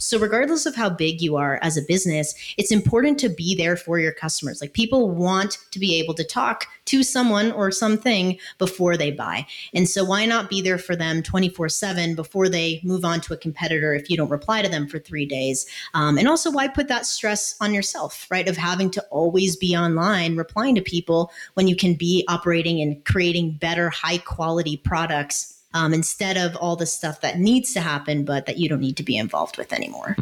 So, regardless of how big you are as a business, it's important to be there for your customers. Like, people want to be able to talk to someone or something before they buy. And so, why not be there for them 24 7 before they move on to a competitor if you don't reply to them for three days? Um, and also, why put that stress on yourself, right? Of having to always be online replying to people when you can be operating and creating better, high quality products um, instead of all the stuff that needs to happen, but that you don't need to be involved with anymore.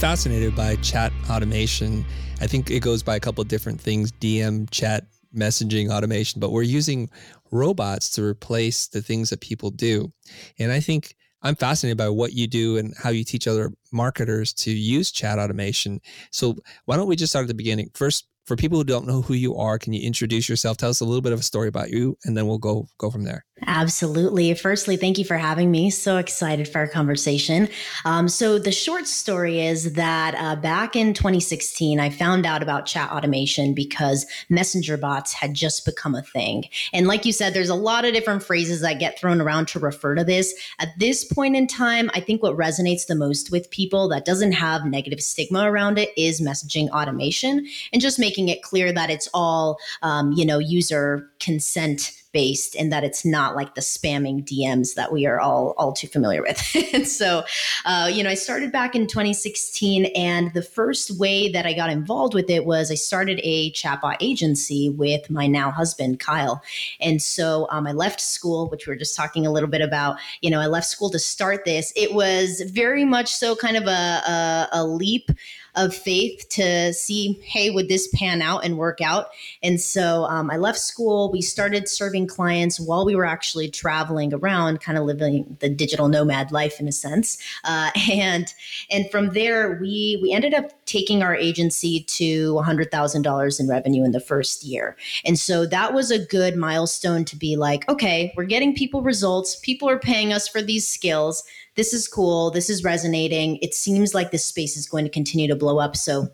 Fascinated by chat automation. I think it goes by a couple of different things DM, chat, messaging automation, but we're using robots to replace the things that people do. And I think I'm fascinated by what you do and how you teach other marketers to use chat automation. So why don't we just start at the beginning? First, for people who don't know who you are, can you introduce yourself? Tell us a little bit of a story about you, and then we'll go go from there. Absolutely. Firstly, thank you for having me. So excited for our conversation. Um, so, the short story is that uh, back in 2016, I found out about chat automation because messenger bots had just become a thing. And, like you said, there's a lot of different phrases that get thrown around to refer to this. At this point in time, I think what resonates the most with people that doesn't have negative stigma around it is messaging automation and just making it clear that it's all, um, you know, user consent based and that it's not like the spamming DMs that we are all all too familiar with. and so, uh, you know, I started back in 2016, and the first way that I got involved with it was I started a chatbot agency with my now husband Kyle. And so um, I left school, which we were just talking a little bit about. You know, I left school to start this. It was very much so kind of a, a, a leap of faith to see, hey, would this pan out and work out? And so um, I left school. We started serving clients while we were actually traveling around, kind of living the digital nomad life in a sense. Uh, and and from there, we we ended up taking our agency to $100,000 in revenue in the first year. And so that was a good milestone to be like, okay, we're getting people results. People are paying us for these skills this is cool. This is resonating. It seems like this space is going to continue to blow up. So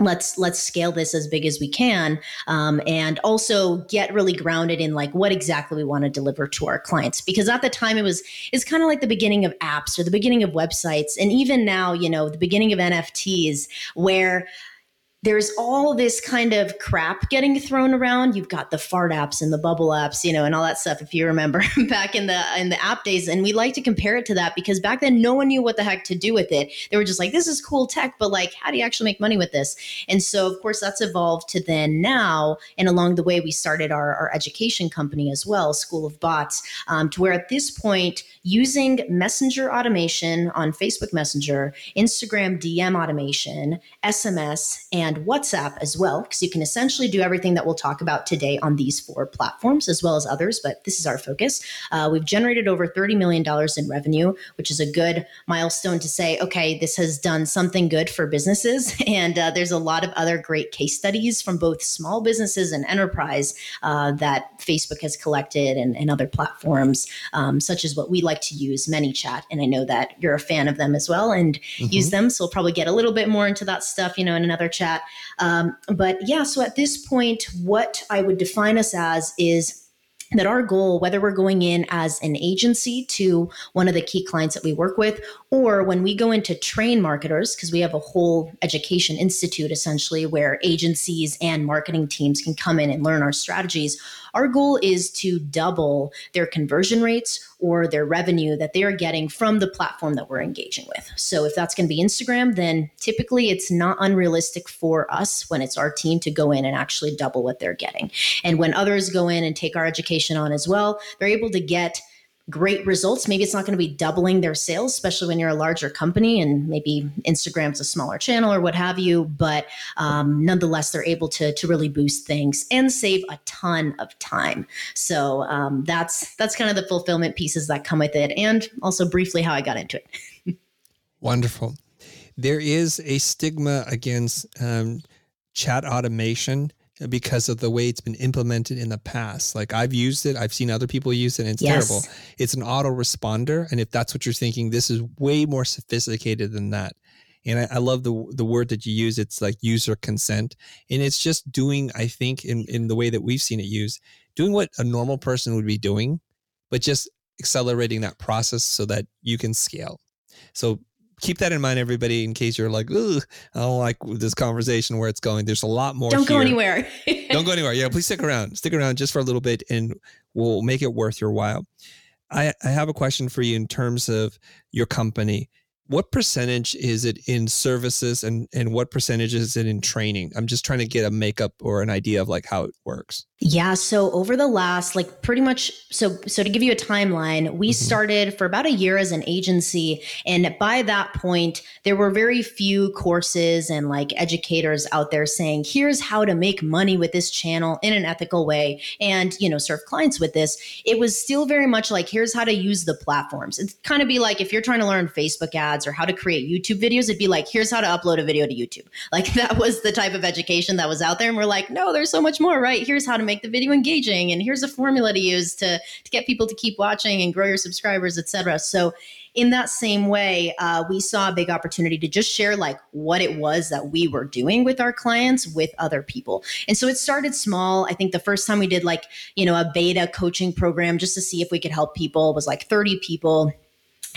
let's let's scale this as big as we can um, and also get really grounded in like what exactly we want to deliver to our clients because at the time it was it's kind of like the beginning of apps or the beginning of websites and even now you know the beginning of nfts where there's all this kind of crap getting thrown around. You've got the fart apps and the bubble apps, you know, and all that stuff. If you remember back in the in the app days, and we like to compare it to that because back then no one knew what the heck to do with it. They were just like, "This is cool tech, but like, how do you actually make money with this?" And so, of course, that's evolved to then now, and along the way, we started our, our education company as well, School of Bots, um, to where at this point, using Messenger automation on Facebook Messenger, Instagram DM automation, SMS, and and WhatsApp as well, because you can essentially do everything that we'll talk about today on these four platforms as well as others, but this is our focus. Uh, we've generated over $30 million in revenue, which is a good milestone to say, okay, this has done something good for businesses. And uh, there's a lot of other great case studies from both small businesses and enterprise uh, that Facebook has collected and, and other platforms, um, such as what we like to use, ManyChat. And I know that you're a fan of them as well and mm-hmm. use them. So we'll probably get a little bit more into that stuff, you know, in another chat that. Um, but yeah, so at this point, what I would define us as is that our goal, whether we're going in as an agency to one of the key clients that we work with, or when we go into train marketers, because we have a whole education institute essentially where agencies and marketing teams can come in and learn our strategies, our goal is to double their conversion rates or their revenue that they are getting from the platform that we're engaging with. So if that's going to be Instagram, then typically it's not unrealistic for us when it's our team to go in and actually double what they're getting. And when others go in and take our education on as well, they're able to get great results. Maybe it's not going to be doubling their sales, especially when you're a larger company and maybe Instagram's a smaller channel or what have you. But um, nonetheless, they're able to to really boost things and save a ton of time. So um, that's that's kind of the fulfillment pieces that come with it, and also briefly how I got into it. Wonderful. There is a stigma against um, chat automation because of the way it's been implemented in the past. Like I've used it, I've seen other people use it, and it's yes. terrible. It's an autoresponder. And if that's what you're thinking, this is way more sophisticated than that. And I, I, love the the word that you use. It's like user consent. And it's just doing, I think, in, in the way that we've seen it used, doing what a normal person would be doing, but just accelerating that process so that you can scale. So keep that in mind, everybody, in case you're like, I don't like this conversation where it's going. There's a lot more. Don't here. go anywhere. don't go anywhere. Yeah, please stick around. Stick around just for a little bit, and we'll make it worth your while. I, I have a question for you in terms of your company what percentage is it in services and and what percentage is it in training? I'm just trying to get a makeup or an idea of like how it works. Yeah so over the last like pretty much so so to give you a timeline we mm-hmm. started for about a year as an agency and by that point there were very few courses and like educators out there saying here's how to make money with this channel in an ethical way and you know serve clients with this. It was still very much like here's how to use the platforms. It's kind of be like if you're trying to learn facebook ads ads or how to create YouTube videos, it'd be like, here's how to upload a video to YouTube. Like that was the type of education that was out there. And we're like, no, there's so much more, right? Here's how to make the video engaging. And here's a formula to use to, to get people to keep watching and grow your subscribers, etc. So in that same way, uh, we saw a big opportunity to just share like what it was that we were doing with our clients with other people. And so it started small. I think the first time we did like, you know, a beta coaching program just to see if we could help people was like 30 people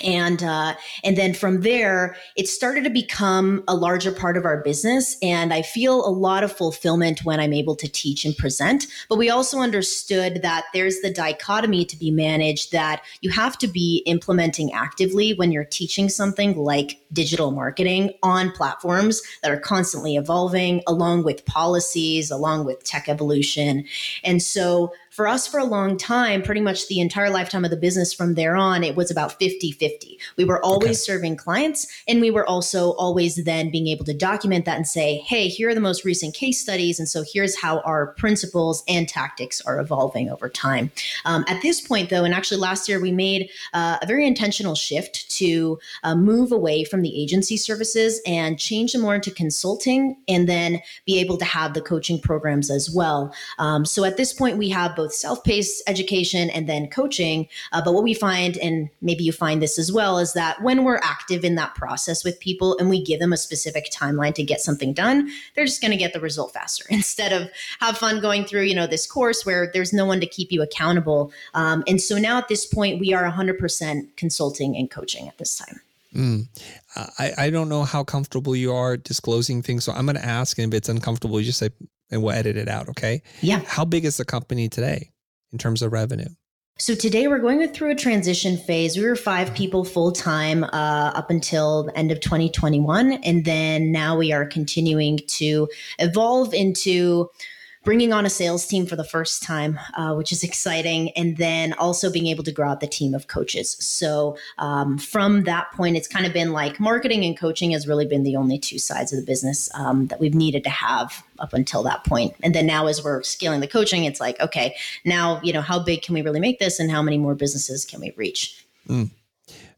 and uh, and then from there it started to become a larger part of our business. And i feel a lot of fulfillment when i'm able to teach and present. But we also understood that there's the dichotomy to be managed that you have to be implementing actively when you're teaching something like digital marketing on platforms that are constantly evolving along with policies along with tech evolution and so for us for a long time, pretty much the entire lifetime of the business from there on, it was about 50 50. We were always okay. serving clients and we were also always then being able to document that and say, hey, here are the most recent case studies. And so here's how our principles and tactics are evolving over time. Um, at this point, though, and actually last year, we made uh, a very intentional shift to uh, move away from the agency services and change them more into consulting and then be able to have the coaching programs as well. Um, so at this point, we have both both self-paced education and then coaching. Uh, but what we find, and maybe you find this as well, is that when we're active in that process with people and we give them a specific timeline to get something done, they're just going to get the result faster instead of have fun going through, you know, this course where there's no one to keep you accountable. Um, and so now at this point, we are 100% consulting and coaching at this time. Mm. I, I don't know how comfortable you are disclosing things. So I'm going to ask, and if it's uncomfortable, you just say, and we'll edit it out. Okay. Yeah. How big is the company today in terms of revenue? So today we're going through a transition phase. We were five people full time uh, up until the end of 2021, and then now we are continuing to evolve into bringing on a sales team for the first time, uh, which is exciting, and then also being able to grow out the team of coaches. So um, from that point, it's kind of been like marketing and coaching has really been the only two sides of the business um, that we've needed to have up until that point. And then now, as we're scaling the coaching, it's like, okay, now you know how big can we really make this, and how many more businesses can we reach? Mm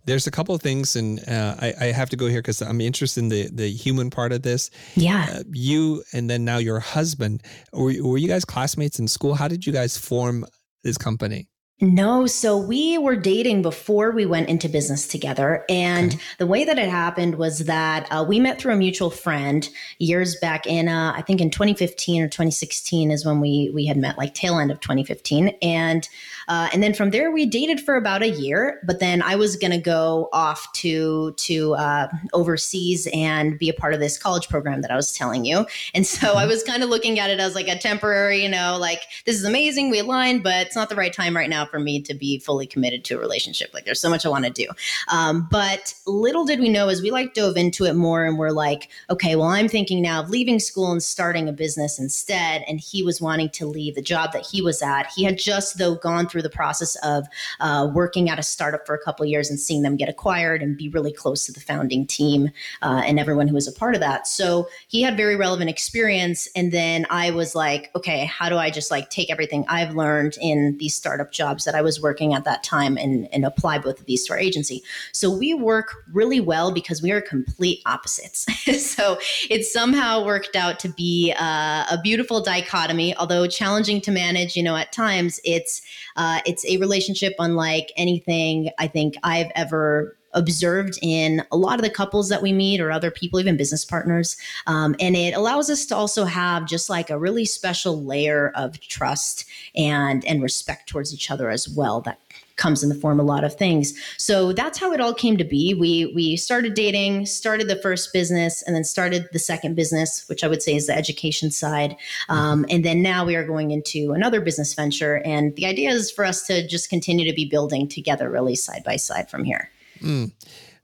there's a couple of things, and uh, I, I, have to go here because I'm interested in the the human part of this. Yeah, uh, you and then now your husband. Were, were you guys classmates in school? How did you guys form this company? No, so we were dating before we went into business together. And okay. the way that it happened was that uh, we met through a mutual friend years back in, uh, I think in 2015 or 2016 is when we we had met, like tail end of 2015. And uh, and then from there, we dated for about a year. But then I was going to go off to to uh, overseas and be a part of this college program that I was telling you. And so I mm-hmm. was kind of looking at it as like a temporary, you know, like this is amazing, we aligned, but it's not the right time right now for me to be fully committed to a relationship. Like there's so much I want to do. Um, but little did we know as we like dove into it more, and we're like, okay, well, I'm thinking now of leaving school and starting a business instead. And he was wanting to leave the job that he was at. He had just though gone through through the process of uh, working at a startup for a couple years and seeing them get acquired and be really close to the founding team uh, and everyone who was a part of that. So he had very relevant experience. And then I was like, okay, how do I just like take everything I've learned in these startup jobs jobs that I was working at that time and, and apply both of these to our agency. So we work really well because we are complete opposites. so it somehow worked out to be uh, a beautiful dichotomy, although challenging to manage. You know, at times it's uh, it's a relationship unlike anything I think I've ever observed in a lot of the couples that we meet or other people, even business partners. Um, and it allows us to also have just like a really special layer of trust and and respect towards each other as well that comes in the form of a lot of things. So that's how it all came to be. We we started dating, started the first business, and then started the second business, which I would say is the education side. Um, and then now we are going into another business venture. And the idea is for us to just continue to be building together, really side by side from here. Mm.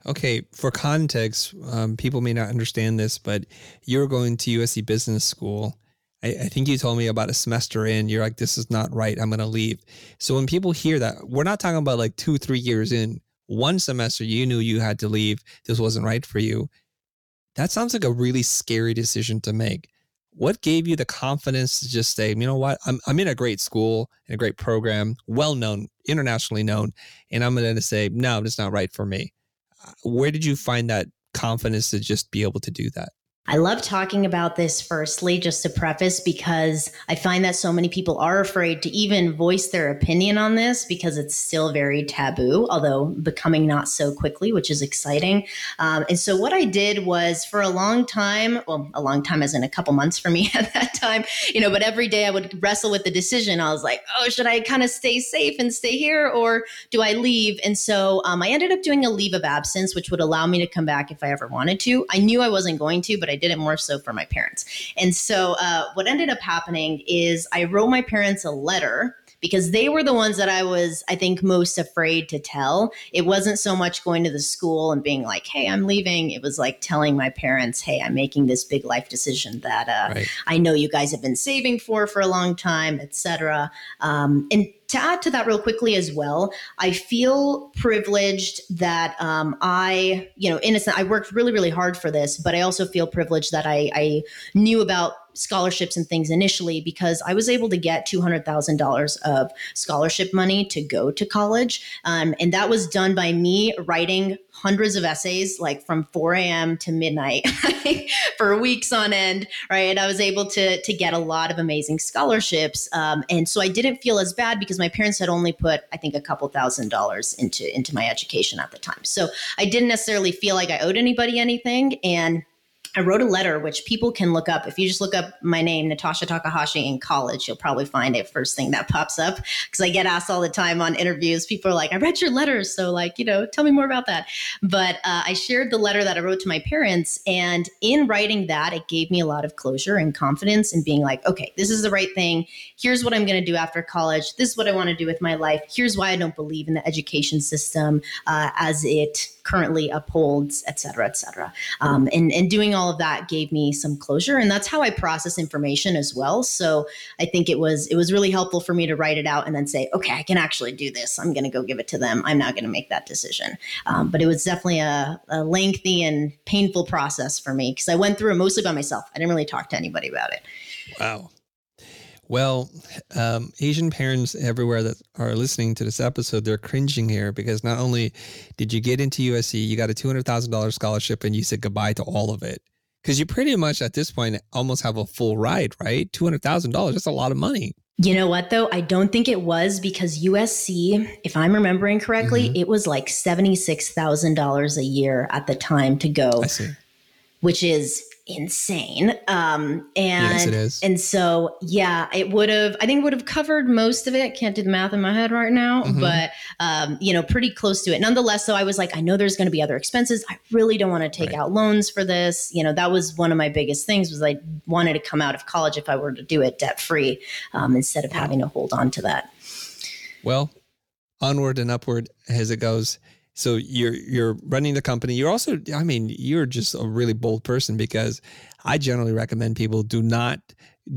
Okay, for context, um, people may not understand this, but you're going to USC Business School. I, I, think you told me about a semester in, you're like, this is not right. I'm going to leave. So when people hear that, we're not talking about like two, three years in, one semester, you knew you had to leave. This wasn't right for you. That sounds like a really scary decision to make. What gave you the confidence to just say, you know what, I'm, I'm in a great school, and a great program, well known, internationally known, and I'm going to say, no, it's not right for me. Uh, where did you find that confidence to just be able to do that? I love talking about this firstly, just to preface, because I find that so many people are afraid to even voice their opinion on this because it's still very taboo, although becoming not so quickly, which is exciting. Um, and so, what I did was for a long time, well, a long time as in a couple months for me at that time, you know, but every day I would wrestle with the decision. I was like, oh, should I kind of stay safe and stay here or do I leave? And so um, I ended up doing a leave of absence, which would allow me to come back if I ever wanted to. I knew I wasn't going to, but I did it more so for my parents. And so uh, what ended up happening is I wrote my parents a letter because they were the ones that I was, I think, most afraid to tell. It wasn't so much going to the school and being like, hey, I'm leaving. It was like telling my parents, hey, I'm making this big life decision that uh, right. I know you guys have been saving for for a long time, etc. Um, and to add to that real quickly as well, I feel privileged that um, I, you know, innocent. I worked really, really hard for this, but I also feel privileged that I, I knew about scholarships and things initially because I was able to get $200,000 of scholarship money to go to college. Um, and that was done by me writing hundreds of essays, like from 4 a.m. to midnight for weeks on end, right? I was able to, to get a lot of amazing scholarships. Um, and so I didn't feel as bad because my parents had only put, I think, a couple thousand dollars into, into my education at the time. So I didn't necessarily feel like I owed anybody anything. And I wrote a letter, which people can look up. If you just look up my name, Natasha Takahashi, in college, you'll probably find it first thing that pops up because I get asked all the time on interviews. People are like, I read your letters. So, like, you know, tell me more about that. But uh, I shared the letter that I wrote to my parents. And in writing that, it gave me a lot of closure and confidence in being like, okay, this is the right thing. Here's what I'm going to do after college. This is what I want to do with my life. Here's why I don't believe in the education system uh, as it currently upholds, et cetera, et cetera. Um, and, and doing all of that gave me some closure. And that's how I process information as well. So I think it was it was really helpful for me to write it out and then say, okay, I can actually do this. I'm going to go give it to them. I'm not going to make that decision. Um, but it was definitely a, a lengthy and painful process for me because I went through it mostly by myself. I didn't really talk to anybody about it. Wow. Well, um, Asian parents everywhere that are listening to this episode, they're cringing here because not only did you get into USC, you got a $200,000 scholarship and you said goodbye to all of it. Because you pretty much at this point almost have a full ride, right? $200,000, that's a lot of money. You know what, though? I don't think it was because USC, if I'm remembering correctly, mm-hmm. it was like $76,000 a year at the time to go. Which is insane. Um, and yes, it is. and so yeah, it would have. I think would have covered most of it. Can't do the math in my head right now, mm-hmm. but um, you know, pretty close to it. Nonetheless, though, I was like, I know there's going to be other expenses. I really don't want to take right. out loans for this. You know, that was one of my biggest things. Was I wanted to come out of college if I were to do it debt free um, instead of having to hold on to that. Well, onward and upward as it goes so you're you're running the company. You're also i mean you're just a really bold person because i generally recommend people do not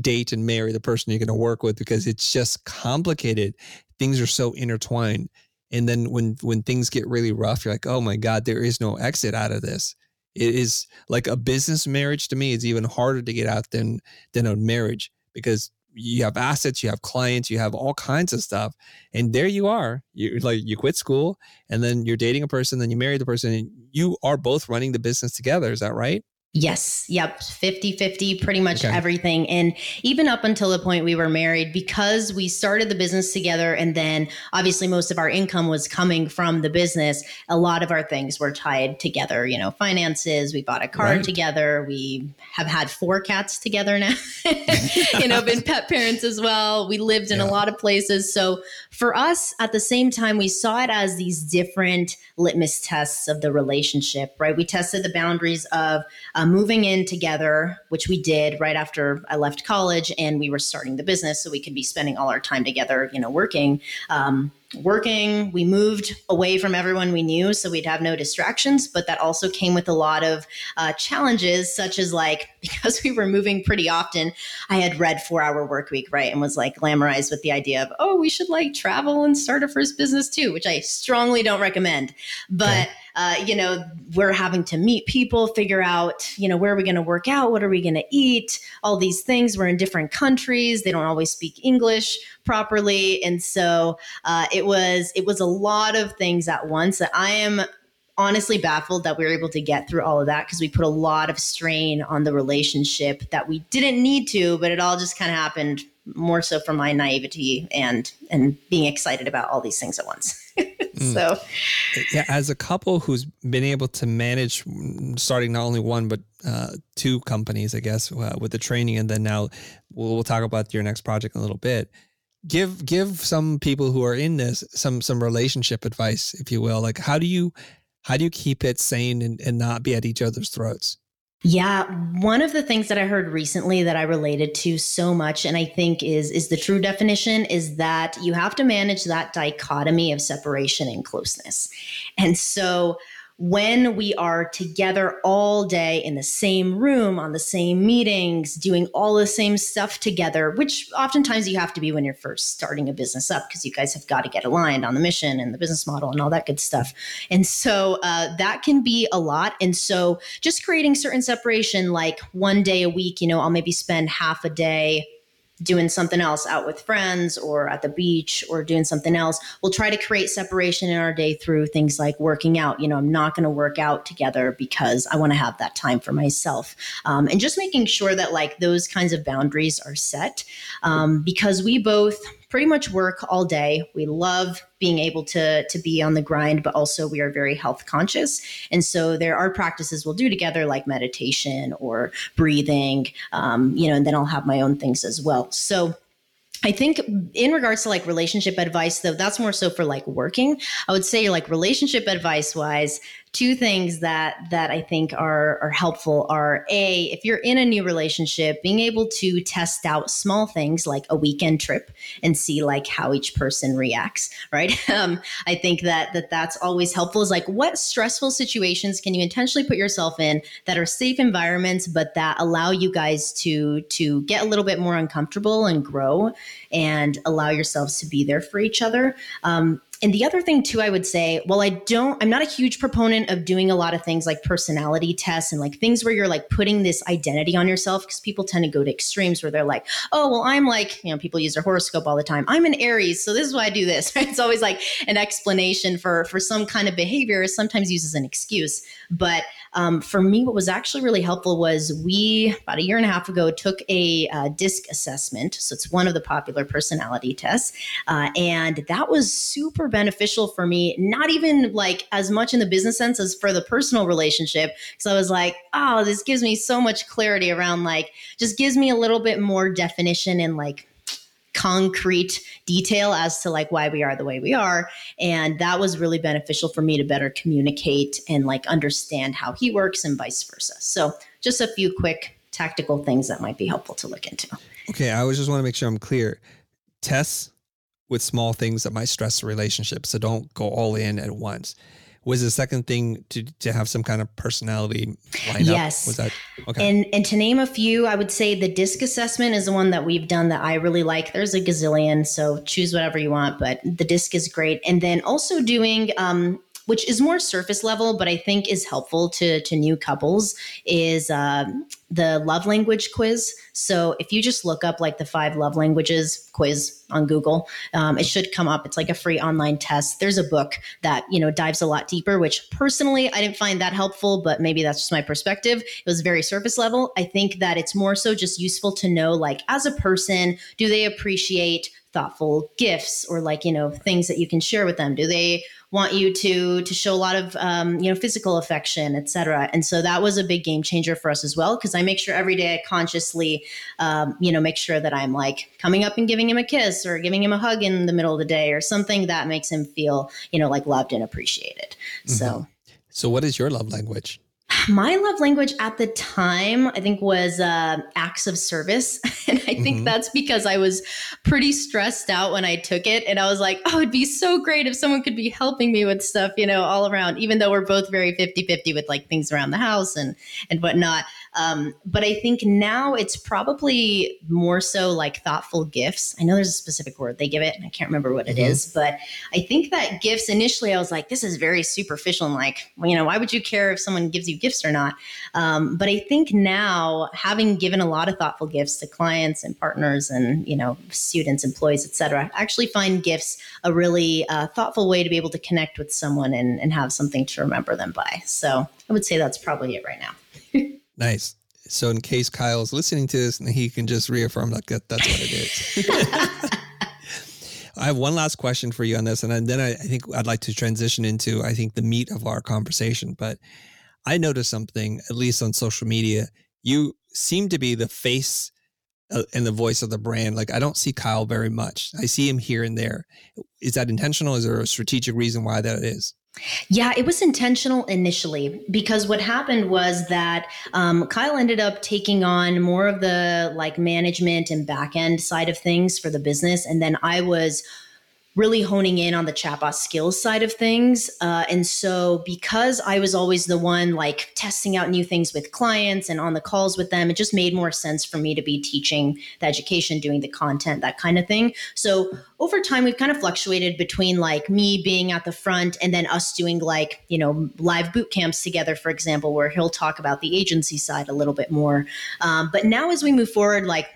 date and marry the person you're going to work with because it's just complicated. Things are so intertwined. And then when when things get really rough you're like oh my god there is no exit out of this. It is like a business marriage to me is even harder to get out than than a marriage because you have assets, you have clients, you have all kinds of stuff. And there you are. You like you quit school and then you're dating a person, then you marry the person and you are both running the business together. Is that right? Yes. Yep. 50 50, pretty much okay. everything. And even up until the point we were married, because we started the business together and then obviously most of our income was coming from the business, a lot of our things were tied together. You know, finances, we bought a car right. together. We have had four cats together now, you know, been pet parents as well. We lived in yeah. a lot of places. So for us, at the same time, we saw it as these different litmus tests of the relationship, right? We tested the boundaries of, um, moving in together, which we did right after I left college, and we were starting the business, so we could be spending all our time together, you know, working. Um, working. We moved away from everyone we knew, so we'd have no distractions. But that also came with a lot of uh, challenges, such as like because we were moving pretty often. I had read Four Hour Work Week, right, and was like glamorized with the idea of oh, we should like travel and start a first business too, which I strongly don't recommend. But okay. uh, you know, we're having to meet people, figure out you know where are we going to work out, what are we going to eat, all these things. We're in different countries; they don't always speak English properly, and so uh, it was it was a lot of things at once that I am honestly baffled that we were able to get through all of that because we put a lot of strain on the relationship that we didn't need to, but it all just kind of happened more so from my naivety and and being excited about all these things at once. Mm. so yeah, as a couple who's been able to manage starting not only one but uh, two companies, I guess, uh, with the training, and then now we'll, we'll talk about your next project in a little bit give give some people who are in this some some relationship advice if you will like how do you how do you keep it sane and, and not be at each other's throats yeah, one of the things that I heard recently that I related to so much and I think is is the true definition is that you have to manage that dichotomy of separation and closeness. And so when we are together all day in the same room, on the same meetings, doing all the same stuff together, which oftentimes you have to be when you're first starting a business up because you guys have got to get aligned on the mission and the business model and all that good stuff. And so uh, that can be a lot. And so just creating certain separation, like one day a week, you know, I'll maybe spend half a day doing something else out with friends or at the beach or doing something else. We'll try to create separation in our day through things like working out. You know i'm not going to work out together because i want to have that time for myself. Um, and just making sure that like those kinds of boundaries are set um, because we both pretty much work all day. We love being able to to be on the grind, but also we are very health conscious. And so there are practices we'll do together, like meditation or breathing. Um, you know, and then I'll have my own things as well. So I think in regards to like relationship advice, though, that's more so for like working. I would say like relationship advice wise, two things that that I think are are helpful are a if you're in a new relationship, being able to test out small things like a weekend trip and see like how each person reacts. Right. Um, I think that that that's always helpful. Is like what stressful situations can you intentionally put yourself in that are safe environments, but that allow you guys to to get a little bit more uncomfortable and grow and allow yourselves to be there for each other. Um, and the other thing too i would say well i don't i'm not a huge proponent of doing a lot of things like personality tests and like things where you're like putting this identity on yourself because people tend to go to extremes where they're like oh well i'm like you know people use their horoscope all the time i'm an aries so this is why i do this right? it's always like an explanation for for some kind of behavior sometimes used as an excuse but um, for me, what was actually really helpful was we, about a year and a half ago, took a uh, DISC assessment. So it's one of the popular personality tests. Uh, and that was super beneficial for me, not even like as much in the business sense as for the personal relationship. So I was like, oh, this gives me so much clarity around like, just gives me a little bit more definition and like, concrete detail as to like why we are the way we are. And that was really beneficial for me to better communicate and like understand how he works and vice versa. So just a few quick tactical things that might be helpful to look into. Okay i always just want to make sure i'm clear. Tests with small things that might stress the relationship so don't go all in at once was the second thing to to have some kind of personality lineup? Yes. Was that okay? And and to name a few, I would say the disc assessment is the one that we've done that I really like. There's a gazillion, so choose whatever you want, but the disc is great. And then also doing um, which is more surface level, but I think is helpful to to new couples, is um, the love language quiz. So if you just look up like the five love languages quiz on Google, um, it should come up. It's like a free online test. There's a book that you know dives a lot deeper, which personally I didn't find that helpful, but maybe that's just my perspective. It was very surface level. I think that it's more so just useful to know, like as a person, do they appreciate thoughtful gifts or like you know things that you can share with them. Do they want you to to show a lot of um, you know physical affection etc and so that was a big game changer for us as well because i make sure every day i consciously um, you know make sure that i'm like coming up and giving him a kiss or giving him a hug in the middle of the day or something that makes him feel you know like loved and appreciated. Mm-hmm. so so what is your love language my love language at the time, I think, was uh, acts of service. And I think mm-hmm. that's because I was pretty stressed out when I took it. And I was like, oh, it'd be so great if someone could be helping me with stuff, you know, all around, even though we're both very 50 50 with like things around the house and, and whatnot. Um, but I think now it's probably more so like thoughtful gifts. I know there's a specific word they give it, and I can't remember what it mm-hmm. is, but I think that gifts initially I was like, this is very superficial and like, well, you know, why would you care if someone gives you gifts or not? Um, but I think now having given a lot of thoughtful gifts to clients and partners and you know students, employees, etc., I actually find gifts a really uh, thoughtful way to be able to connect with someone and, and have something to remember them by. So I would say that's probably it right now. Nice. So in case Kyle's listening to this, and he can just reaffirm that that's what it is. I have one last question for you on this, and then I, I, think I'd like to transition into I think the meat of our conversation. But I noticed something, at least on social media, you seem to be the face uh, and the voice of the brand. Like I don't see Kyle very much. I see him here and there. Is that intentional? Is there a strategic reason why that is? Yeah, it was intentional initially because what happened was that um, Kyle ended up taking on more of the like management and back end side of things for the business. And then I was really honing in on the chatbot skills side of things. Uh, and so, because I was always the one like testing out new things with clients and on the calls with them, it just made more sense for me to be teaching the education, doing the content, that kind of thing. So, over time, we've kind of fluctuated between like me being at the front and then us doing like, you know, live boot camps together, for example, where he'll talk about the agency side a little bit more. Um, but now, as we move forward, like,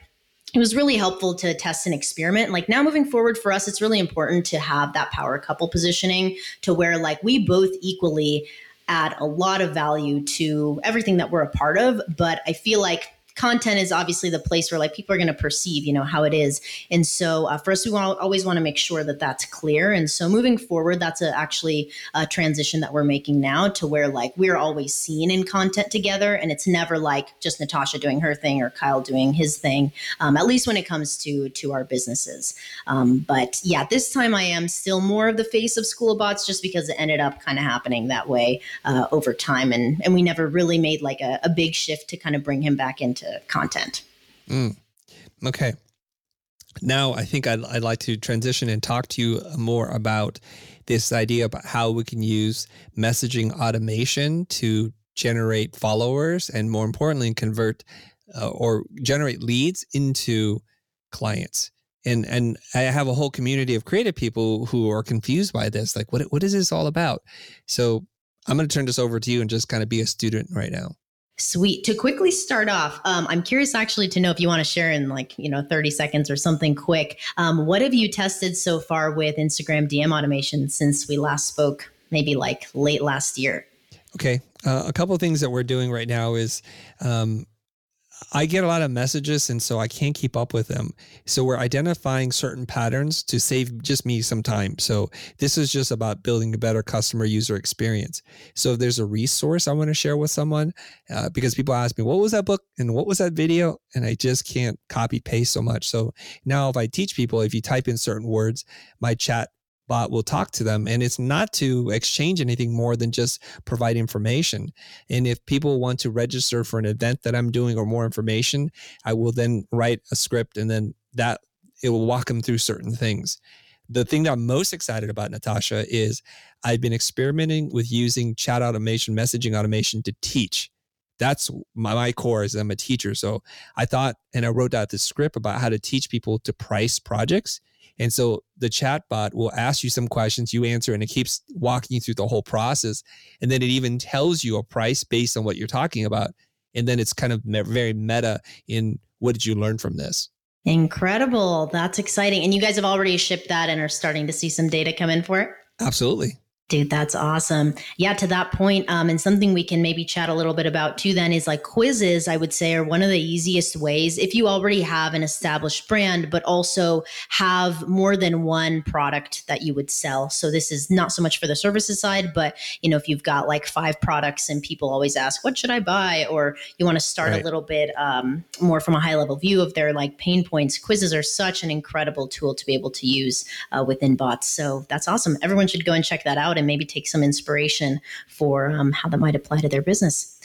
it was really helpful to test and experiment. Like now moving forward for us, it's really important to have that power couple positioning to where like we both equally add a lot of value to everything that we're a part of. But I feel like content is obviously the place where like people are going to perceive you know how it is. And so uh, us we want always want to make sure that that's clear. And so moving forward that's a, actually a transition that we're making now to where like we're always seen in content together and it's never like just natasha doing her thing or kyle doing his thing um, at least when it comes to to our businesses. Um, but yeah this time i am still more of the face of school bots just because it ended up kind of happening that way uh, over time. And and we never really made like a, a big shift to kind of bring him back into content. Mm. Okay. Now, I think I'd, I'd like to transition and talk to you more about this idea about how we can use messaging automation to generate followers and, more importantly, convert uh, or generate leads into clients. And and I have a whole community of creative people who are confused by this. Like, what what is this all about? So I'm going to turn this over to you and just kind of be a student right now. Sweet. To quickly start off, um, I'm curious actually to know if you want to share in like, you know, 30 seconds or something quick. Um, what have you tested so far with Instagram DM automation since we last spoke, maybe like late last year? Okay. Uh, a couple of things that we're doing right now is um, I get a lot of messages and so I can't keep up with them. So we're identifying certain patterns to save just me some time. So this is just about building a better customer user experience. So if there's a resource I want to share with someone, uh, because people ask me, what was that book and what was that video? And I just can't copy paste so much. So now if I teach people, if you type in certain words, my chat bot will talk to them. And it's not to exchange anything more than just provide information. And if people want to register for an event that I'm doing or more information, I will then write a script and then that it will walk them through certain things. The thing that I'm most excited about, Natasha, is I've been experimenting with using chat automation, messaging automation to teach that's my, my core is I'm a teacher. So I thought, and I wrote out this script about how to teach people to price projects And so the chatbot will ask you some questions, you answer, and it keeps walking you through the whole process. And then it even tells you a price based on what you're talking about. And then it's kind of very meta in what did you learn from this? Incredible. That's exciting. And you guys have already shipped that and are starting to see some data come in for it? Absolutely. Dude, that's awesome. Yeah, to that point, um, and something we can maybe chat a little bit about too, then is like quizzes, I would say, are one of the easiest ways if you already have an established brand, but also have more than one product that you would sell. So this is not so much for the services side, but you know, if you've got like five products and people always ask, what should I buy? Or you want to start right. a little bit um, more from a high level view of their like pain points, quizzes are such an incredible tool to be able to use uh, within bots. So that's awesome. Everyone should go and check that out and maybe take some inspiration for um, how that might apply to their business.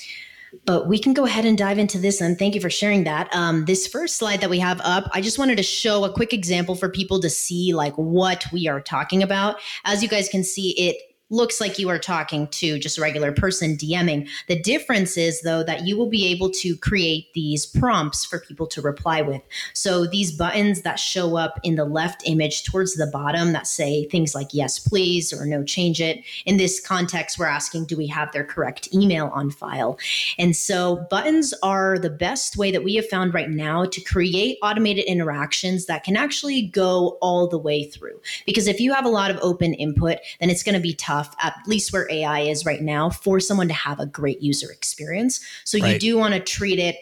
But we can go ahead and dive into this. And thank you for sharing that. Um, this first slide that we have up, I just wanted to show a quick example for people to see like what we are talking about. As you guys can see, it looks like you are talking to just a regular person DMing. The difference is, though, that you will be able to create these prompts for people to reply with. So these buttons that show up in the left image towards the bottom that say things like yes, please, or no, change it. In this context, we're asking, do we have their correct email on file? And so buttons are the best way that we have found right now to create automated interactions that can actually go all the way through. Because if you have a lot of open input, then it's going to be tough tough, at least where AI is right now, for someone to have a great user experience. So right. you do want to treat it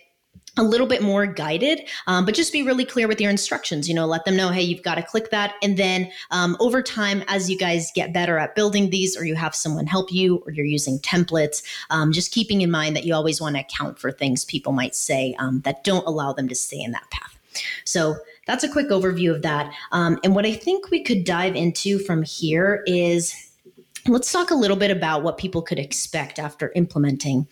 a little bit more guided, um, but just be really clear with your instructions. You know, let them know, hey, you've got to click that. And then um, over time, as you guys get better at building these, or you have someone help you, or you're using templates, um, just keeping in mind that you always want to account for things people might say um, that don't allow them to stay in that path. So that's a quick overview of that. Um, and what I think we could dive into from here is Let's talk a little bit about what people could expect after implementing,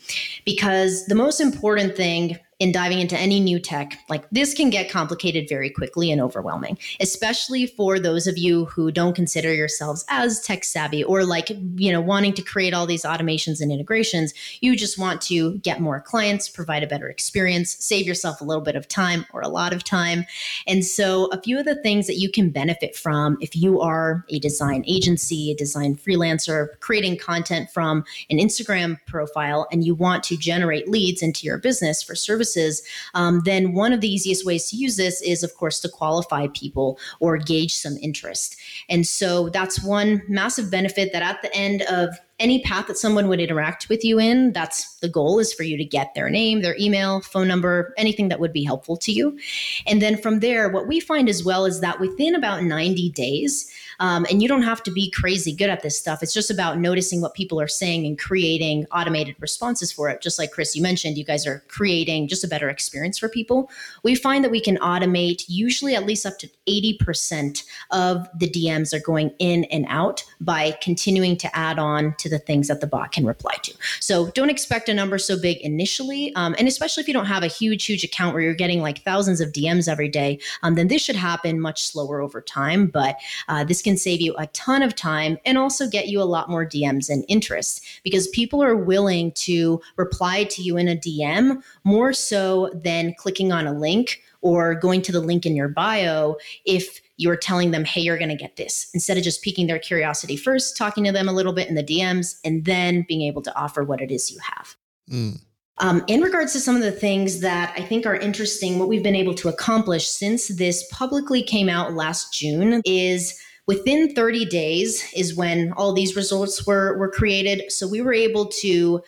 because the most important thing in diving into any new tech, like this can get complicated very quickly and overwhelming, especially for those of you who don't consider yourselves as tech savvy or like, you know, wanting to create all these automations and integrations. You just want to get more clients, provide a better experience, save yourself a little bit of time or a lot of time. And so, a few of the things that you can benefit from if you are a design agency, a design freelancer, creating content from an Instagram profile, and you want to generate leads into your business for services services, um, then one of the easiest ways to use this is, of course, to qualify people or gauge some interest. And so that's one massive benefit that at the end of any path that someone would interact with you in, that's the goal is for you to get their name, their email, phone number, anything that would be helpful to you. And then from there, what we find as well is that within about 90 days, um, and you don't have to be crazy good at this stuff. It's just about noticing what people are saying and creating automated responses for it. Just like Chris, you mentioned, you guys are creating just a better experience for people. We find that we can automate usually at least up to 80% of the DMs are going in and out by continuing to add on to the things that the bot can reply to. So don't expect a number so big initially. Um, and especially if you don't have a huge, huge account where you're getting like thousands of DMs every day, um, then this should happen much slower over time. But uh, this can can save you a ton of time and also get you a lot more DMs and interest because people are willing to reply to you in a DM more so than clicking on a link or going to the link in your bio if you're telling them, hey, you're going to get this, instead of just piquing their curiosity first, talking to them a little bit in the DMs, and then being able to offer what it is you have. Mm. Um, in regards to some of the things that I think are interesting, what we've been able to accomplish since this publicly came out last June is Within 30 days is when all these results were, were created. So we were able to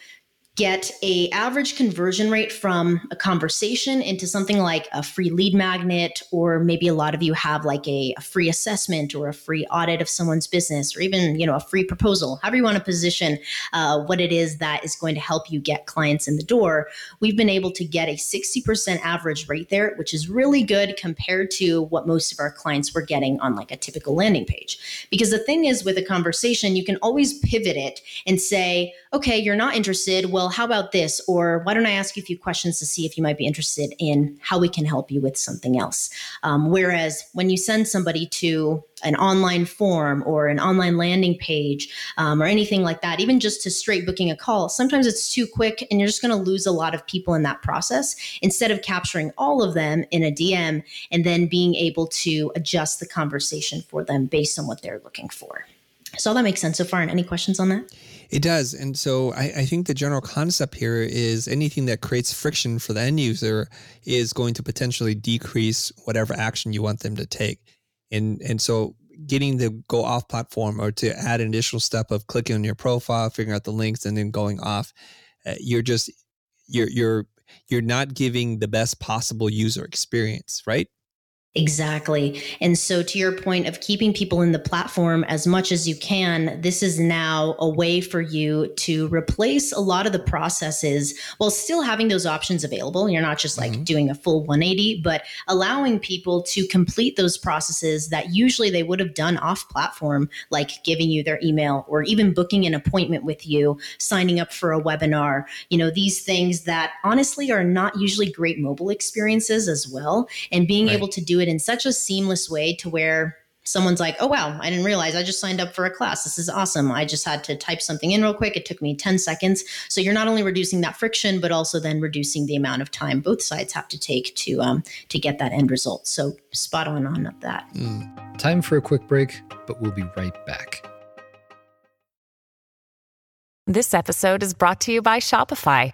get a average conversion rate from a conversation into something like a free lead magnet or maybe a lot of you have like a, a, free assessment or a free audit of someone's business or even you know a free proposal however you want to position uh, what it is that is going to help you get clients in the door. We've been able to get a 60% average rate there which is really good compared to what most of our clients were getting on like a typical landing page. Because the thing is with a conversation you can always pivot it and say okay you're not interested. Well well, how about this? Or why don't I ask you a few questions to see if you might be interested in how we can help you with something else? Um, whereas when you send somebody to an online form or an online landing page um, or anything like that, even just to straight booking a call, sometimes it's too quick and you're just going to lose a lot of people in that process instead of capturing all of them in a DM and then being able to adjust the conversation for them based on what they're looking for. So that makes sense so far. And any questions on that? It does. And so I, I, think the general concept here is anything that creates friction for the end user is going to potentially decrease whatever action you want them to take. And and so getting to go off platform or to add an additional step of clicking on your profile, figuring out the links, and then going off, uh, you're just you're you're you're not giving the best possible user experience, right? Exactly. And so, to your point of keeping people in the platform as much as you can, this is now a way for you to replace a lot of the processes while still having those options available. You're not just like mm-hmm. doing a full 180, but allowing people to complete those processes that usually they would have done off platform, like giving you their email or even booking an appointment with you, signing up for a webinar. You know, these things that honestly are not usually great mobile experiences as well. And being right. able to do it in such a seamless way to where someone's like, oh, wow, I didn't realize I just signed up for a class. This is awesome. I just had to type something in real quick. It took me 10 seconds. So you're not only reducing that friction, but also then reducing the amount of time both sides have to take to um, to get that end result. So spot on on that. Mm. Time for a quick break, but we'll be right back. This episode is brought to you by Shopify.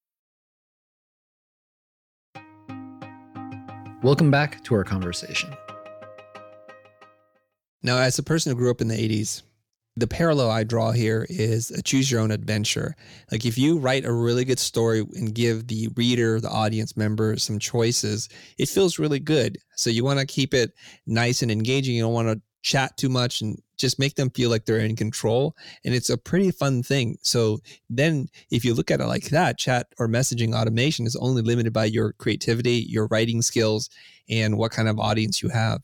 Welcome back to our conversation. Now, as a person who grew up in the 80s, the parallel I draw here is a choose your own adventure. Like if you write a really good story and give the reader, the audience member some choices, it feels really good. So you want to keep it nice and engaging. You don't want to chat too much and just make them feel like they're in control. And it's a pretty fun thing. So then if you look at it like that, chat or messaging automation is only limited by your creativity, your writing skills, and what kind of audience you have.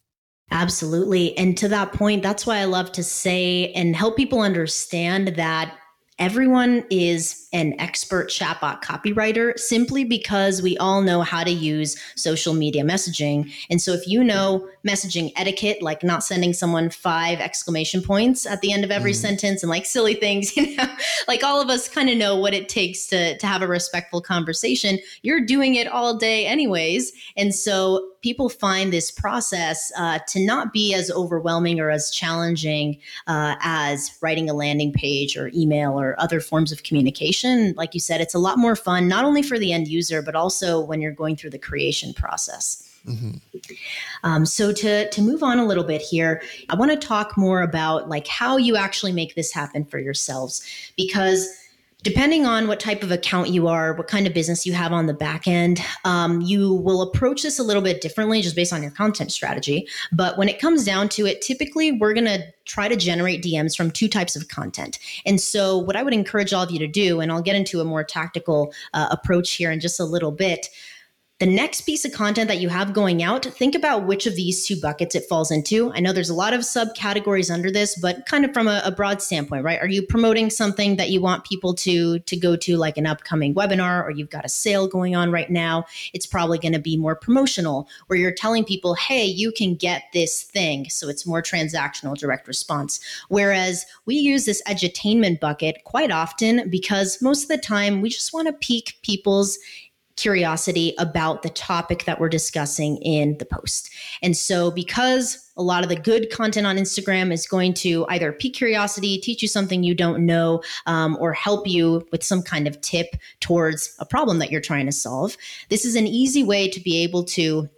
Absolutely. And to that point, that's why I love to say and help people understand that everyone is an expert chatbot copywriter simply because we all know how to use social media messaging. And so if you know messaging etiquette, like not sending someone five exclamation points at the end of every mm. sentence and like silly things, you know, like all of us kind of know what it takes to, to have a respectful conversation. You're doing it all day anyways. And so people find this process uh, to not be as overwhelming or as challenging uh, as writing a landing page or email or other forms of communication. Like you said, it's a lot more fun, not only for the end user, but also when you're going through the creation process. Mm-hmm. Um, so to to move on a little bit here, I want to talk more about like how you actually make this happen for yourselves because depending on what type of account you are, what kind of business you have on the back end, um, you will approach this a little bit differently just based on your content strategy. But when it comes down to it, typically we're going to try to generate DMs from two types of content. And so, what I would encourage all of you to do, and I'll get into a more tactical uh, approach here in just a little bit The next piece of content that you have going out, think about which of these two buckets it falls into. I know there's a lot of subcategories under this, but kind of from a, a, broad standpoint, right? Are you promoting something that you want people to to go to, like an upcoming webinar, or you've got a sale going on right now? It's probably going to be more promotional, where you're telling people, "Hey, you can get this thing," so it's more transactional, direct response. Whereas we use this edutainment bucket quite often because most of the time we just want to pique people's curiosity about the topic that we're discussing in the post. And so, because a lot of the good content on Instagram is going to either pique curiosity, teach you something you don't know, um, or help you with some kind of tip towards a problem that you're trying to solve, this is an easy way to be able to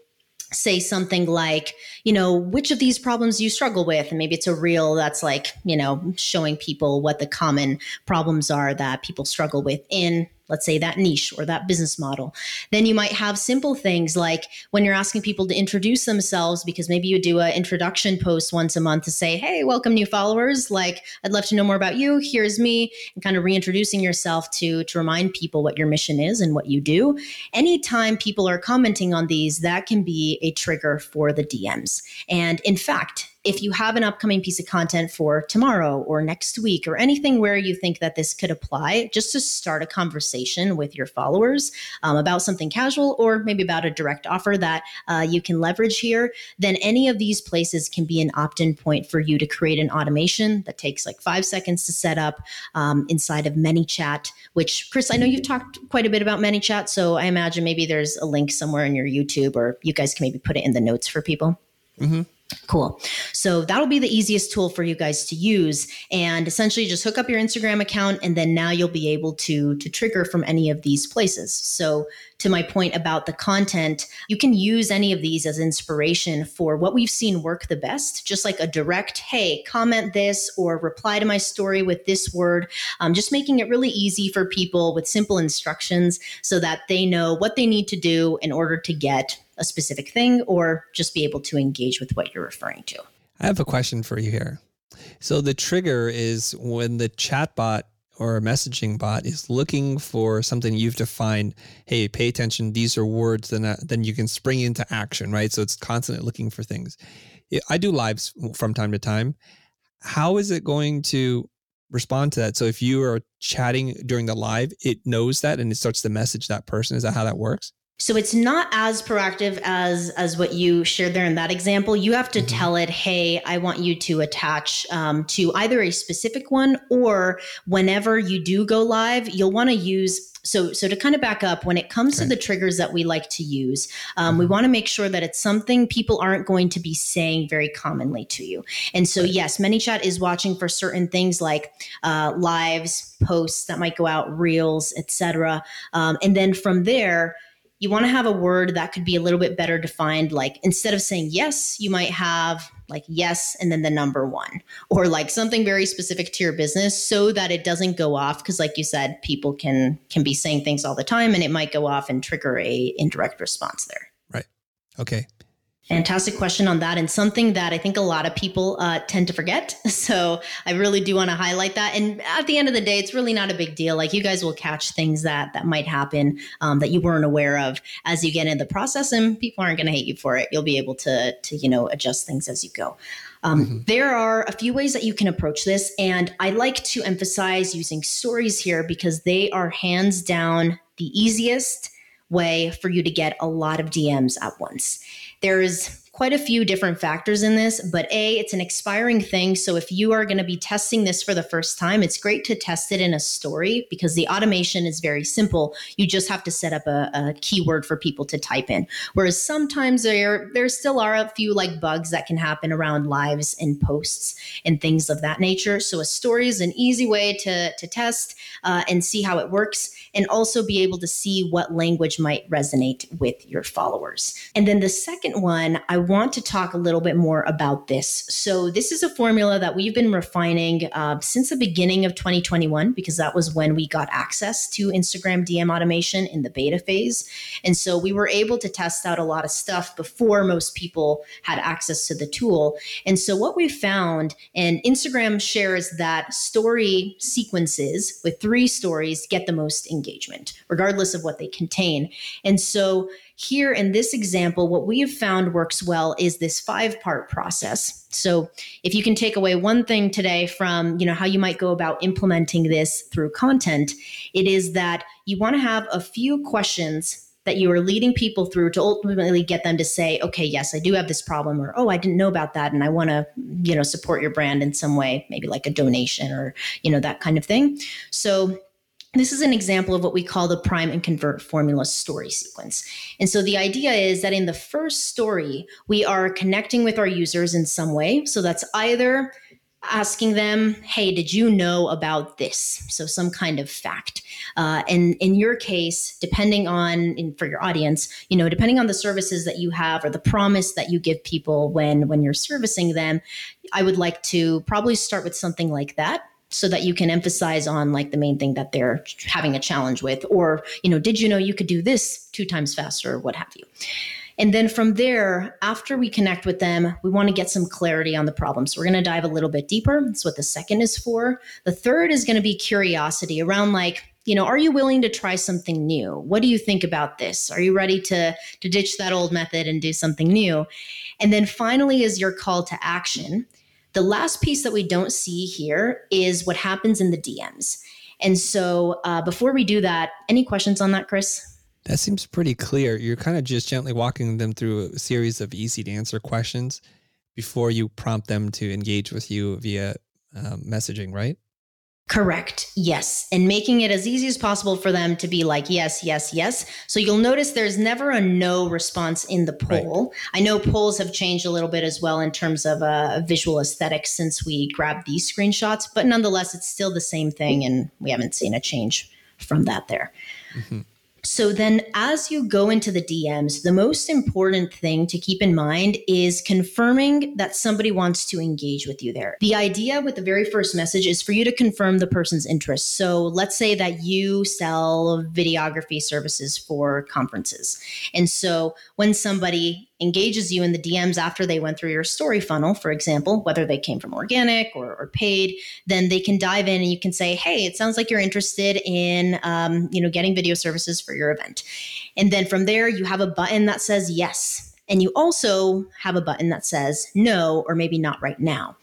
say something like, you know, which of these problems you struggle with? And maybe it's a reel that's like, you know, showing people what the common problems are that people struggle with in let's say that niche or that business model. Then you might have simple things like when you're asking people to introduce themselves, because maybe you do an introduction post once a month to say, hey, welcome new followers. Like, I'd love to know more about you. Here's me, and kind of reintroducing yourself to, to remind people what your mission is and what you do. Anytime people are commenting on these, that can be a trigger for the DMs. And in fact, if you have an upcoming piece of content for tomorrow or next week or anything where you think that this could apply, just to start a conversation with your followers um, about something casual or maybe about a direct offer that uh, you can leverage here, then any of these places can be an opt in point for you to create an automation that takes like five seconds to set up um, inside of ManyChat, which, Chris, I know you've talked quite a bit about ManyChat. So I imagine maybe there's a link somewhere in your YouTube or you guys can maybe put it in the notes for people. Mm-hmm. Cool. So that'll be the easiest tool for you guys to use and essentially just hook up your Instagram account and then now you'll be able to to trigger from any of these places. So to my point about the content, you can use any of these as inspiration for what we've seen work the best, just like a direct, hey, comment this or reply to my story with this word, um, just making it really easy for people with simple instructions so that they know what they need to do in order to get a specific thing or just be able to engage with what you're referring to. I have a question for you here. So the trigger is when the chatbot or a messaging bot is looking for something you've defined, hey, pay attention, these are words, then, uh, then you can spring into action, right? So it's constantly looking for things. I do lives from time to time. How is it going to respond to that? So if you are chatting during the live, it knows that and it starts to message that person. Is that how that works? So it's not as proactive as as what you shared there in that example. You have to mm-hmm. tell it, "Hey, I want you to attach um, to either a specific one or whenever you do go live, you'll want to use." So, so to kind of back up, when it comes okay. to the triggers that we like to use, um, mm-hmm. we want to make sure that it's something people aren't going to be saying very commonly to you. And so, yes, ManyChat is watching for certain things like uh, lives, posts that might go out, reels, etc. Um, and then from there you want to have a word that could be a little bit better defined. Like instead of saying yes, you might have like yes and then the number one, or like something very specific to your business so that it doesn't go off. Cause like you said, people can can be saying things all the time and it might go off and trigger a indirect response there. Right. Okay. Fantastic question on that, and something that I think a lot of people uh, tend to forget. So I really do want to highlight that. And at the end of the day, it's really not a big deal. Like you guys will catch things that that might happen um, that you weren't aware of as you get in the process, and people aren't going to hate you for it. You'll be able to to you know adjust things as you go. Um, mm-hmm. There are a few ways that you can approach this, and I like to emphasize using stories here because they are hands down the easiest way for you to get a lot of DMs at once. There's quite a few different factors in this, but A, it's an expiring thing. So if you are going to be testing this for the first time, it's great to test it in a story because the automation is very simple. You just have to set up a, a keyword for people to type in. Whereas sometimes there, there still are a few like bugs that can happen around lives and posts and things of that nature. So a story is an easy way to, to test uh, and see how it works and also be able to see what language might resonate with your followers. And then the second one, I want to talk a little bit more about this. So, this is a formula that we've been refining uh, since the beginning of 2021, because that was when we got access to Instagram DM automation in the beta phase. And so, we were able to test out a lot of stuff before most people had access to the tool. And so, what we found, and Instagram shares that story sequences with three stories get the most engagement, regardless of what they contain. And so, here in this example, what we have found works well is this five part process. So if you can take away one thing today from, you know, how you might go about implementing this through content, it is that you want to have a few questions that you are leading people through to ultimately get them to say, okay, yes, I do have this problem, or oh, I didn't know about that, and I want to, you know, support your brand in some way, maybe like a donation or, you know, that kind of thing. So this is an example of what we call the prime and convert formula story sequence. And so the idea is that in the first story, we are connecting with our users in some way. So that's either asking them, hey, did you know about this? So some kind of fact. Uh, and in your case, depending on, in, for your audience, you know, depending on the services that you have or the promise that you give people when when you're servicing them, I would like to probably start with something like that so that you can emphasize on like the main thing that they're having a challenge with or you know did you know you could do this two times faster? or what have you. And then from there after we connect with them we want to get some clarity on the problem. So we're going to dive a little bit deeper. That's what the second is for. The third is going to be curiosity around like you know are you willing to try something new? What do you think about this? Are you ready to to ditch that old method and do something new? And then finally is your call to action the last piece that we don't see here is what happens in the DMs. And so uh, before we do that, any questions on that, Chris? That seems pretty clear. You're kind of just gently walking them through a series of easy to answer questions before you prompt them to engage with you via um, messaging, right? Correct. Yes. And making it as easy as possible for them to be like, yes, yes, yes. So you'll notice there's never a no response in the poll. Right. I know polls have changed a little bit as well in terms of uh, visual aesthetics since we grabbed these screenshots, but nonetheless, it's still the same thing. And we haven't seen a change from that there. Mm-hmm. So then, as you go into the DMs, the most important thing to keep in mind is confirming that somebody wants to engage with you there. The idea with the very first message is for you to confirm the person's interest. So let's say that you sell videography services for conferences. And so when somebody engages you in the DMs after they went through your story funnel, for example, whether they came from organic or, or paid, then they can dive in and you can say, "Hey, it sounds like you're interested in, um, you know, getting video services for your event." And then from there, you have a button that says yes. And you also have a button that says no, or maybe not right now.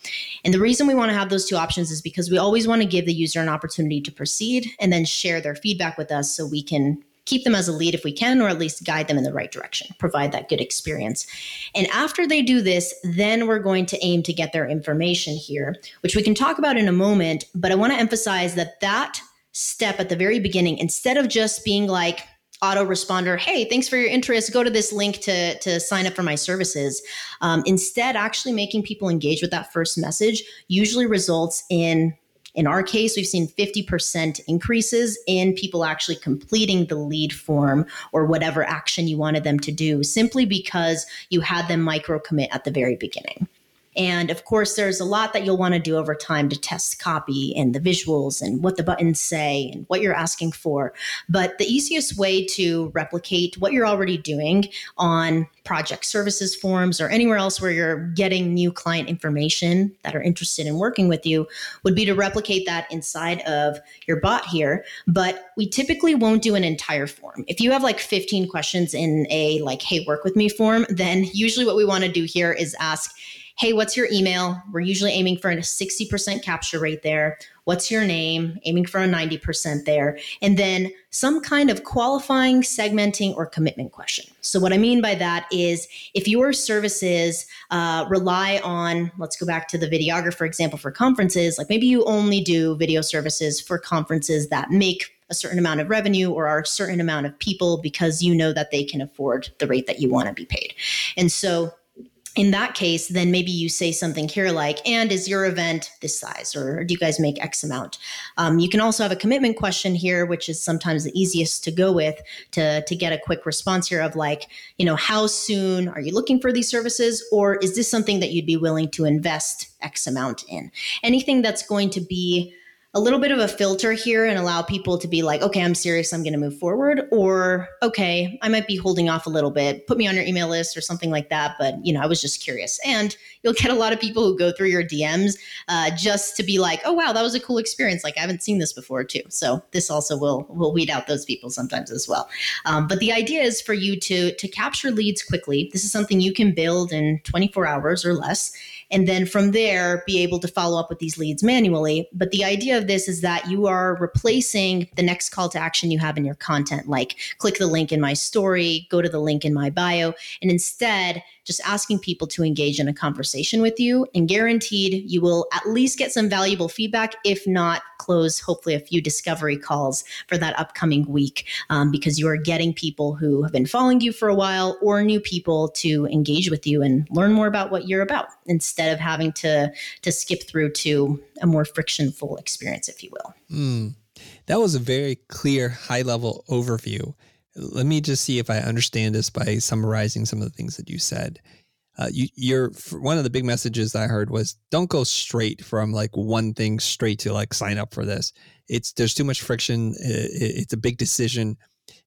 And the reason we want to have those two options is because we always want to give the user an opportunity to proceed and then share their feedback with us so we can keep them as a lead if we can, or at least guide them in the right direction, provide that good experience. And after they do this, then we're going to aim to get their information here, which we can talk about in a moment. But I want to emphasize that that step at the very beginning, instead of just being like, autoresponder hey thanks for your interest go to this link to to sign up for my services um, instead actually making people engage with that first message usually results in in our case, we've seen 50% increases in people actually completing the lead form or whatever action you wanted them to do simply because you had them micro commit at the very beginning. And of course, there's a lot that you'll want to do over time to test copy and the visuals and what the buttons say and what you're asking for. But the easiest way to replicate what you're already doing on project services forms or anywhere else where you're getting new client information that are interested in working with you would be to replicate that inside of your bot here. But we typically won't do an entire form. If you have like 15 questions in a like, hey, work with me form, then usually what we want to do here is ask, hey, what's your email? We're usually aiming for a 60% capture rate there. What's your name? Aiming for a 90% there. And then some kind of qualifying, segmenting, or commitment question. So, what I mean by that is if your services uh, rely on, let's go back to the videographer example for conferences, like maybe you only do video services for conferences that make a certain amount of revenue or are a certain amount of people because you know that they can afford the rate that you want to be paid. And so in that case, then maybe you say something here like, and is your event this size or, do you guys make X amount? Um, you can also have a commitment question here, which is sometimes the easiest to go with to, to get a quick response here of like, you know, how soon are you looking for these services? Or is this something that you'd be willing to invest X amount in? Anything that's going to be a little bit of a filter here and allow people to be like, okay, I'm serious, I'm going to move forward, or okay, I might be holding off a little bit. Put me on your email list or something like that. But you know, I was just curious. And you'll get a lot of people who go through your DMs uh, just to be like, oh wow, that was a cool experience. Like I haven't seen this before too. So this also will will weed out those people sometimes as well. Um, but the idea is for you to to capture leads quickly. This is something you can build in 24 hours or less and then from there be able to follow up with these leads manually. But the idea of this is that you are replacing the next call to action you have in your content, like click the link in my story, go to the link in my bio, and instead just asking people to engage in a conversation with you. And guaranteed, you will at least get some valuable feedback, if not close, hopefully, a few discovery calls for that upcoming week um, because you are getting people who have been following you for a while or new people to engage with you and learn more about what you're about instead of having to, to skip through to a more frictionful experience, if you will. Mm. That was a very clear, high level overview let me just see if I understand this by summarizing some of the things that you said. Uh, you, you're one of the big messages I heard was don't go straight from like one thing straight to like sign up for this. It's there's too much friction. It, it's a big decision,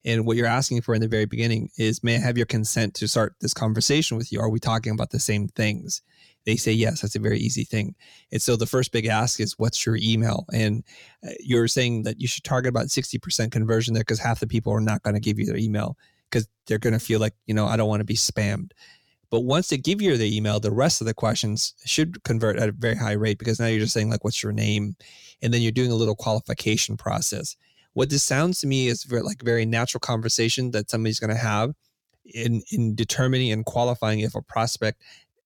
and what you're asking for in the very beginning is, may I have your consent to start this conversation with you? Are we talking about the same things? They say yes that's a very easy thing. And so the first big ask is what's your email? And uh, you're saying that you should target about 60% conversion there because half the people are not going to give you their email because they're going to feel like you know i don't want to be spammed. But once they give you the email the rest of the questions should convert at a very high rate because now you're just saying like what's your name? And then you're doing a little qualification process. What this sounds to me is very, like a very natural conversation that somebody's going to have in in determining and qualifying if a prospect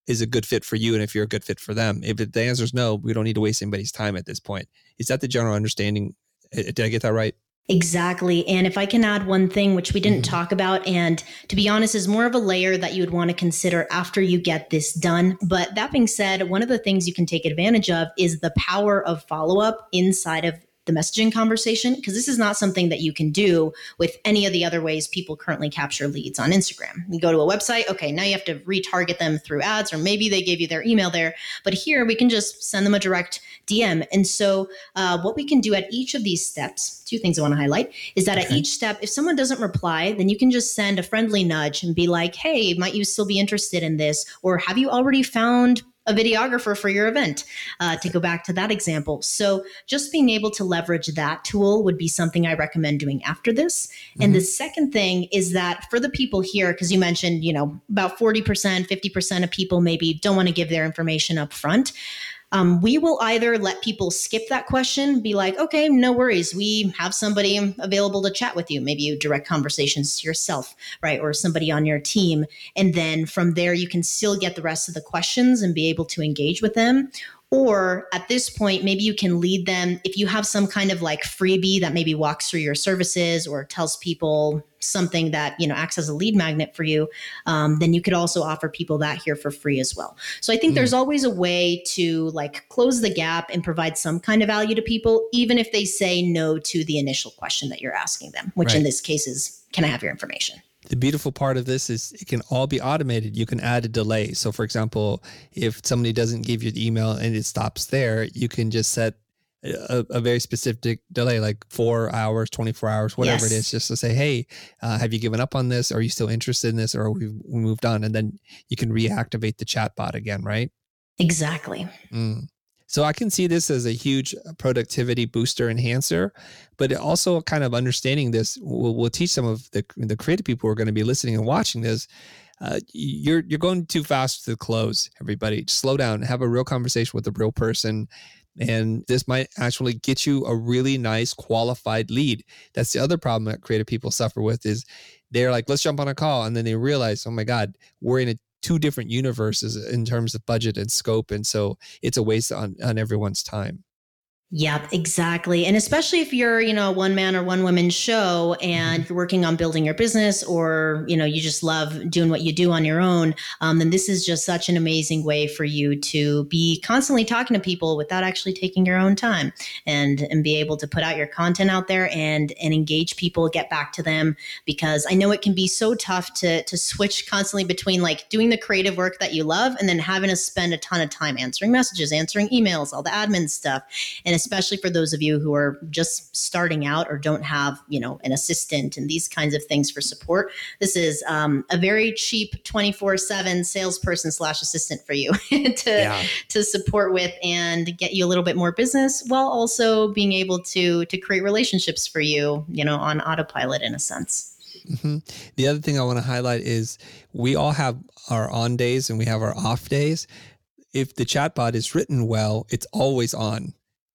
is a good fit for you and if you're a good fit for them. If the answer is no, we don't need to waste anybody's time at this point. Is that the general understanding? Did I get that right? Exactly. And if I can add one thing, which we didn't mm-hmm. talk about, and to be honest, is more of a layer that you would want to consider after you get this done. But that being said, one of the things you can take advantage of is the power of follow up inside of the messaging conversation because this is not something that you can do with any of the other ways people currently capture leads on Instagram. You go to a website, okay, now you have to retarget them through ads, or maybe they gave you their email there. But here we can just send them a direct DM. And so, uh, what we can do at each of these steps, two things I want to highlight, is that okay. at each step, if someone doesn't reply, then you can just send a friendly nudge and be like, hey, might you still be interested in this? Or have you already found a videographer for your event, uh, to go back to that example. So, just being able to leverage that tool would be something I recommend doing after this. Mm-hmm. And the second thing is that for the people here, because you mentioned, you know, about 40%, 50% of people maybe don't want to give their information up front um, we will either let people skip that question, be like, okay, no worries. We have somebody available to chat with you. Maybe you direct conversations to yourself, right? Or somebody on your team. And then from there, you can still get the rest of the questions and be able to engage with them. Or at this point, maybe you can lead them if you have some kind of like freebie that maybe walks through your services or tells people something that you know acts as a lead magnet for you. Um, then you could also offer people that here for free as well. So I think mm. there's always a way to like close the gap and provide some kind of value to people, even if they say no to the initial question that you're asking them, which right. in this case is, "Can I have your information?" The beautiful part of this is it can all be automated. You can add a delay. So, for example, if somebody doesn't give you the email and it stops there, you can just set a, a very specific delay, like four hours, 24 hours, whatever yes. it is, just to say, hey, uh, have you given up on this? Are you still interested in this? Or we we moved on? And then you can reactivate the chatbot again, right? Exactly. Mm. So I can see this as a huge productivity booster enhancer, but also kind of understanding this will, will teach some of the, the creative people who are going to be listening and watching this. Uh, you're you're going too fast to the close. Everybody, slow down. Have a real conversation with a real person, and this might actually get you a really nice qualified lead. That's the other problem that creative people suffer with is they're like, let's jump on a call, and then they realize, oh my god, we're in a two different universes in terms of budget and scope. And so it's a waste on, on everyone's time. Yep, exactly. And especially if you're, you know, a one man or one woman show and mm-hmm. you're working on building your business or, you know, you just love doing what you do on your own, um, then this is just such an amazing way for you to be constantly talking to people without actually taking your own time and and be able to put out your content out there and and engage people, get back to them because I know it can be so tough to to switch constantly between like doing the creative work that you love and then having to spend a ton of time answering messages, answering emails, all the admin stuff. And especially for those of you who are just starting out or don't have, you know, an assistant and these kinds of things for support, this is um, a very cheap 24 7 salesperson slash assistant for you to, yeah. to support with and get you a little bit more business while also being able to, to create relationships for you, you know, on autopilot in a sense. Mm-hmm. The other thing I want to highlight is we all have our on days and we have our off days. If the chatbot is written well, it's always on,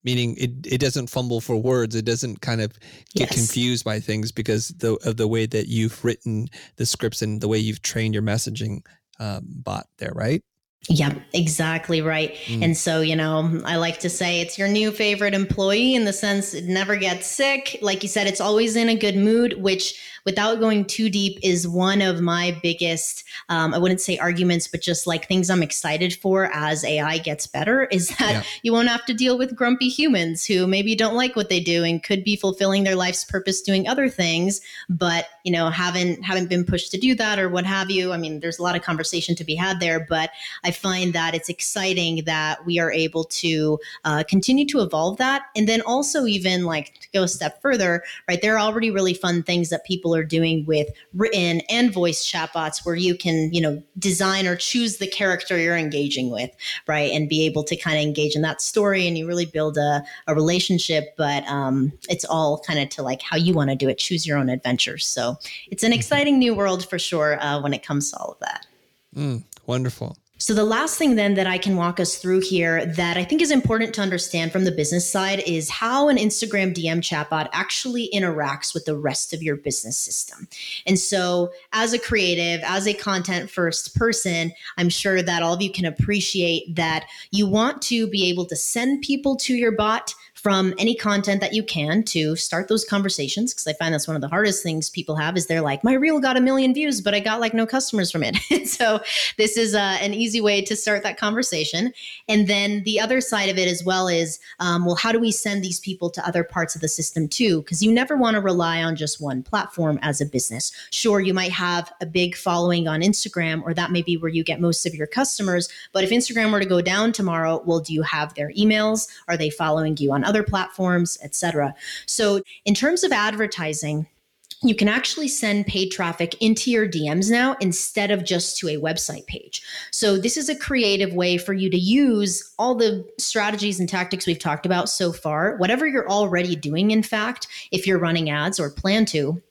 meaning it, it doesn't fumble for words. It doesn't kind of get yes. confused by things because the, of the way that you've written the scripts and the way you've trained your messaging um, bot there, right? Yep, exactly right. Mm. And so, you know, I like to say it's your new favorite employee in the sense it never gets sick. Like you said, it's always in a good mood, which without going too deep is one of my biggest, um, I wouldn't say arguments, but just like things I'm excited for as AI gets better is that yeah. you won't have to deal with grumpy humans who maybe don't like what they do and could be fulfilling their life's purpose doing other things, but, you know, haven't, haven't been pushed to do that or what have you. I mean, there's a lot of conversation to be had there, but I find that it's exciting that we are able to uh, continue to evolve that. And then also, even like to go a step further, right? There are already really fun things that people are doing with written and voice chatbots where you can, you know, design or choose the character you're engaging with, right? And be able to kind of engage in that story and you really build a, a relationship. But um, it's all kind of to like how you want to do it, choose your own adventures. So it's an exciting new world for sure uh, when it comes to all of that. Mm, wonderful. So, the last thing then that I can walk us through here that I think is important to understand from the business side is how an Instagram DM chatbot actually interacts with the rest of your business system. And so, as a creative, as a content first person, I'm sure that all of you can appreciate that you want to be able to send people to your bot from any content that you can to start those conversations because i find that's one of the hardest things people have is they're like my reel got a million views but i got like no customers from it. So this is uh, an easy way to start that conversation. And then the other side of it as well is um, well how do we send these people to other parts of the system too? Because you never want to rely on just one platform as a business. Sure you might have a big following on instagram or that may be where you get most of your customers but if instagram were to go down tomorrow well do you have their emails? Are they following you on other platforms, etc. So, in terms of advertising, you can actually send paid traffic into your DMs now instead of just to a website page. So, this is a creative way for you to use all the strategies and tactics we've talked about so far, whatever you're already doing, in fact, if you're running ads or plan to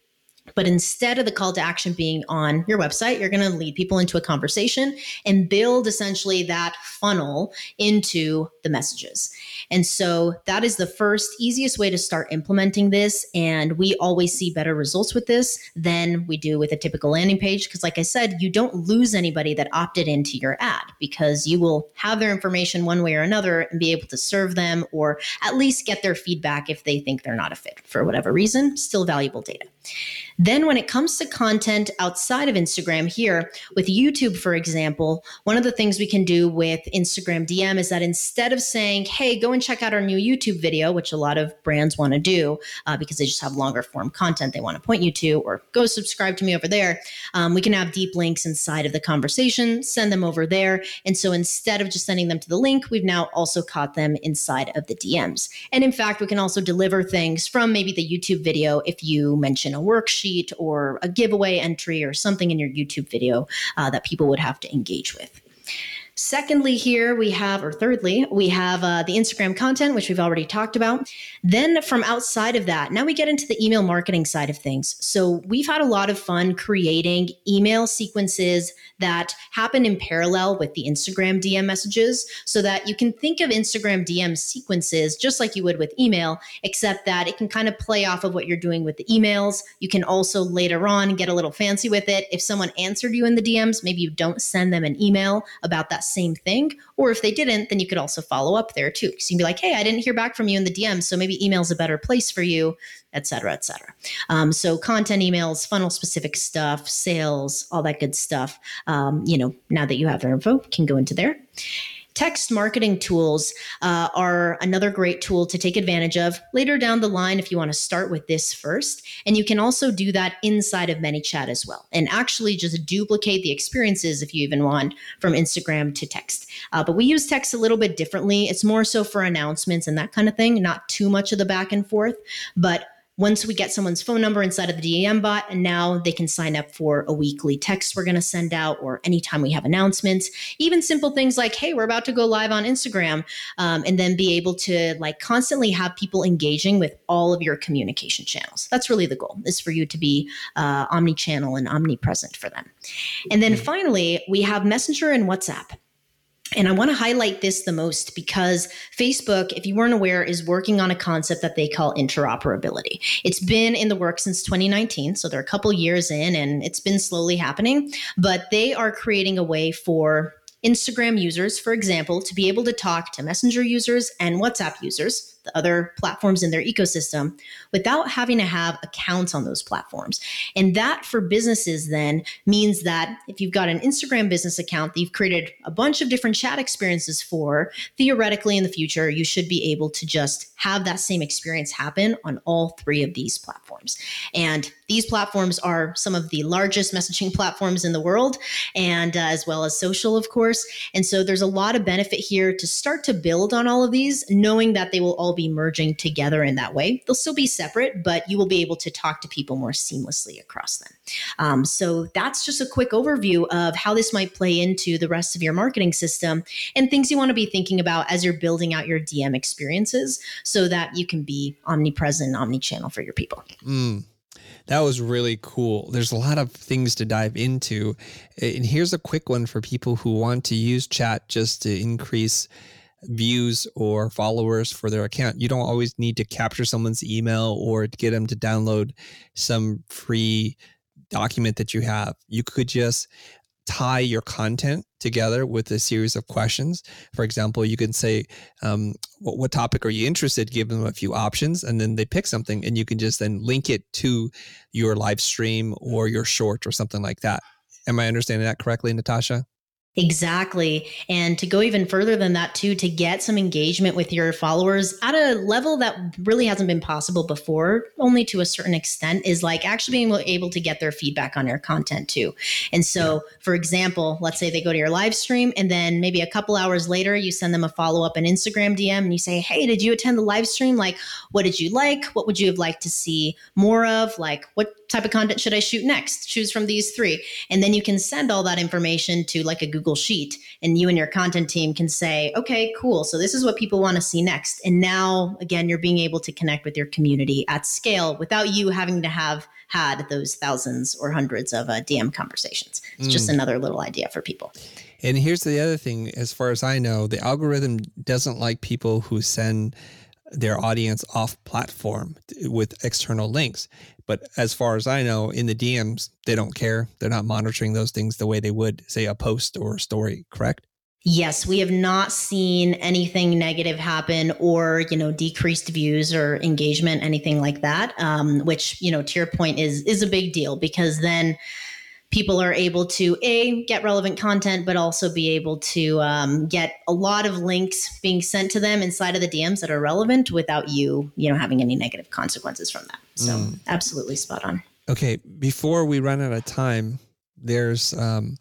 but instead of the call to action being on your website, you're going to lead people into a conversation and build essentially that funnel into the messages. And so that is the first easiest way to start implementing this. And we always see better results with this than we do with a typical landing page. Because, like I said, you don't lose anybody that opted into your ad because you will have their information one way or another and be able to serve them or at least get their feedback if they think they're not a fit for whatever reason. Still valuable data. Then, when it comes to content outside of Instagram, here with YouTube, for example, one of the things we can do with Instagram DM is that instead of saying, hey, go and check out our new YouTube video, which a lot of brands want to do uh, because they just have longer form content they want to point you to, or go subscribe to me over there, um, we can have deep links inside of the conversation, send them over there. And so instead of just sending them to the link, we've now also caught them inside of the DMs. And in fact, we can also deliver things from maybe the YouTube video if you mention a worksheet or a giveaway entry or something in your YouTube video uh, that people would have to engage with. Secondly, here we have, or thirdly, we have uh, the Instagram content, which we've already talked about. Then from outside of that, now we get into the email marketing side of things. So we've had a lot of fun creating email sequences that happen in parallel with the Instagram DM messages so that you can think of Instagram DM sequences just like you would with email, except that it can kind of play off of what you're doing with the emails. You can also later on get a little fancy with it. If someone answered you in the DMs, maybe you don't send them an email about that same thing. Or if they didn't, then you could also follow up there too. Because you can be like, hey, I didn't hear back from you in the DM, so maybe email is a better place for you, et cetera, et cetera. Um, so content emails, funnel specific stuff, sales, all that good stuff. Um, you know, now that you have their info, can go into there. Text marketing tools uh, are another great tool to take advantage of later down the line if you want to start with this first. And you can also do that inside of ManyChat as well, and actually just duplicate the experiences if you even want from Instagram to text. Uh, but we use text a little bit differently. It's more so for announcements and that kind of thing, not too much of the back and forth, but once we get someone's phone number inside of the DM bot, and now they can sign up for a weekly text we're going to send out, or anytime we have announcements, even simple things like, hey, we're about to go live on Instagram, um, and then be able to like constantly have people engaging with all of your communication channels. That's really the goal, is for you to be uh, omni channel and omnipresent for them. And then finally, we have Messenger and WhatsApp. And I want to highlight this the most because Facebook, if you weren't aware, is working on a concept that they call interoperability. It's been in the works since 2019, so they're a couple years in and it's been slowly happening, but they are creating a way for Instagram users, for example, to be able to talk to Messenger users and WhatsApp users the other platforms in their ecosystem without having to have accounts on those platforms. And that for businesses then means that if you've got an Instagram business account that you've created a bunch of different chat experiences for, theoretically in the future, you should be able to just have that same experience happen on all three of these platforms. And these platforms are some of the largest messaging platforms in the world, and uh, as well as social, of course. And so there's a lot of benefit here to start to build on all of these, knowing that they will all be merging together in that way. They'll still be separate, but you will be able to talk to people more seamlessly across them. Um, so that's just a quick overview of how this might play into the rest of your marketing system and things you want to be thinking about as you're building out your DM experiences so that you can be omnipresent, omni-channel for your people. Mm. That was really cool. There's a lot of things to dive into. And here's a quick one for people who want to use chat just to increase views or followers for their account. You don't always need to capture someone's email or get them to download some free document that you have. You could just tie your content together with a series of questions. For example, you can say, um, what, what, topic are you interested? Give them a few options, and then they pick something, and you can just then link it to your live stream or your short or something like that. Am I understanding that correctly, Natasha? Exactly. And to go even further than that, too, to get some engagement with your followers at a level that really hasn't been possible before, only to a certain extent, is like actually being able to get their feedback on your content, too. And so, for example, let's say they go to your live stream and then maybe a couple hours later, you send them a follow up an Instagram DM and you say, Hey, did you attend the live stream? Like, what did you like? What would you have liked to see more of? Like, what type of content should I shoot next? Choose from these three. And then you can send all that information to like a Google Sheet, and you and your content team can say, okay, cool. So this is what people want to see next. And now, again, you're being able to connect with your community at scale without you having to have had those thousands or hundreds of uh, DM conversations. It's mm. just another little idea for people. And here's the other thing as far as I know, the algorithm doesn't like people who send their audience off platform with external links. But as far as I know, in the DMs, they don't care. They're not monitoring those things the way they would, say, a post or a story, correct? Yes, we have not seen anything negative happen or, you know, decreased views or engagement, anything like that. Um, which, you know, to your point is is a big deal because then people are able to a get relevant content but also be able to um, get a lot of links being sent to them inside of the dms that are relevant without you you know having any negative consequences from that. So mm. absolutely spot on. Okay before we run out of time there's um,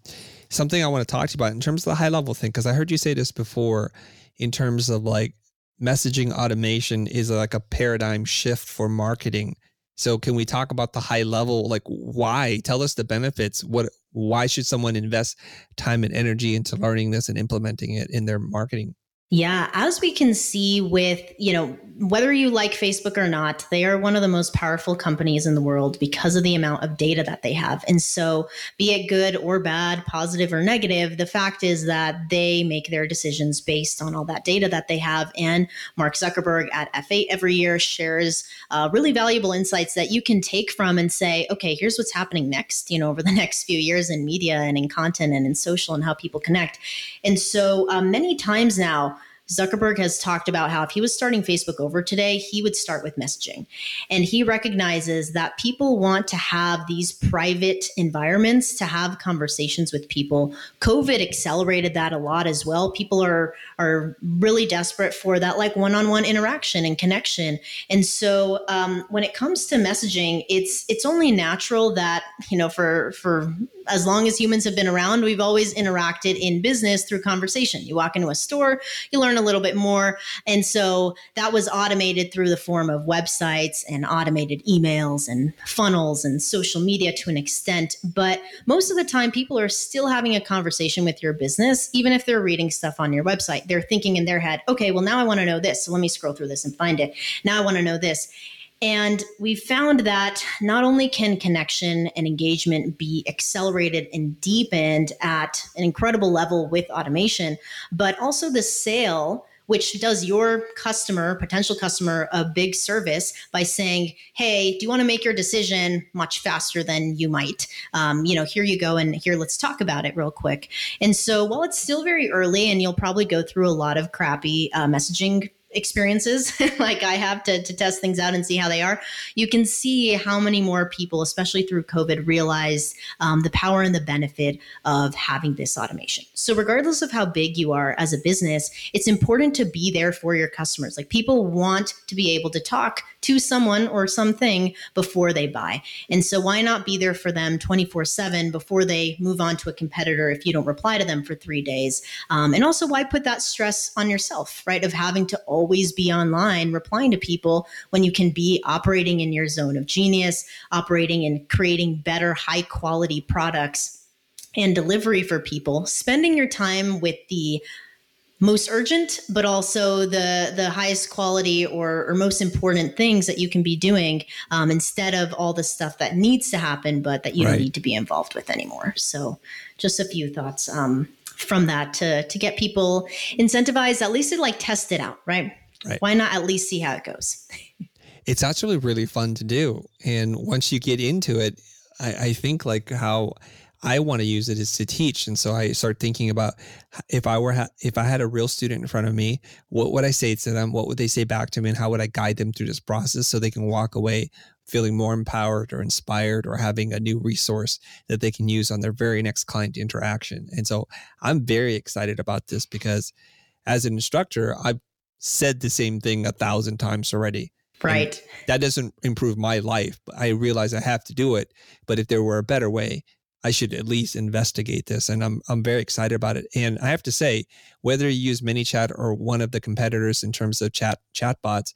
something i want to talk to you about in terms of the high level thing because i heard you say this before in terms of like messaging automation is like a paradigm shift for marketing so can we talk about the high level like why? Tell us the benefits. What why should someone invest time and energy into learning this and implementing it in their marketing? Yeah, as we can see with, you know, whether you like Facebook or not, they are one of the most powerful companies in the world because of the amount of data that they have. And so, be it good or bad, positive or negative, the fact is that they make their decisions based on all that data that they have. And Mark Zuckerberg at F8 every year shares uh, really valuable insights that you can take from and say, okay, here's what's happening next, you know, over the next few years in media and in content and in social and how people connect. And so, uh, many times now, Zuckerberg has talked about how if he was starting Facebook over today, he would start with messaging. And he recognizes that people want to have these private environments to have conversations with people. COVID accelerated that a lot as well. People are are really desperate for that like one-on-one interaction and connection. And so um, when it comes to messaging, it's it's only natural that, you know, for for as long as humans have been around, we've always interacted in business through conversation. You walk into a store, you learn a little bit more. And so that was automated through the form of websites and automated emails and funnels and social media to an extent. But most of the time, people are still having a conversation with your business, even if they're reading stuff on your website. They're thinking in their head, okay, well, now I want to know this. So let me scroll through this and find it. Now I want to know this. And we found that not only can connection and engagement be accelerated and deepened at an incredible level with automation, but also the sale which does your customer, potential customer, a big service by saying, "Hey, do you want to make your decision much faster than you might? Um, you know, here you go, and here let's talk about it real quick." And so, while it's still very early, and you'll probably go through a lot of crappy uh, messaging experiences like I have to, to test things out and see how they are, you can see how many more people, especially through COVID, realize um, the power and the benefit of having this automation. So, regardless of how big you are as a business, it's important to be there for your customers. Like people want to be able to talk to someone or something before they buy. And so, why not be there for them 24 7 before they move on to a competitor if you don't reply to them for three days? Um, and also, why put that stress on yourself, right? Of having to always be online replying to people when you can be operating in your zone of genius, operating and creating better, high quality products and delivery for people, spending your time with the most urgent, but also the the highest quality or, or most important things that you can be doing um, instead of all the stuff that needs to happen, but that you right. don't need to be involved with anymore. So, just a few thoughts um, from that to to get people incentivized, at least to like test it out, right? Right. Why not at least see how it goes? it's actually really fun to do, and once you get into it, I, I think like how I want to use it is to teach. And so I start thinking about if I were ha- if I had a real student in front of me, what would I say to them? What would they say back to me, and how would I guide them through this process so they can walk away feeling more empowered or inspired or having a new resource that they can use on their very next client interaction. And so I'm very excited about this because as an instructor, I've said the same thing a thousand times already. Right. And that doesn't improve my life. I realize I have to do it. But if there were a better way, I should at least investigate this. And I'm I'm very excited about it. And I have to say, whether you use ManyChat or one of the competitors in terms of chat chatbots,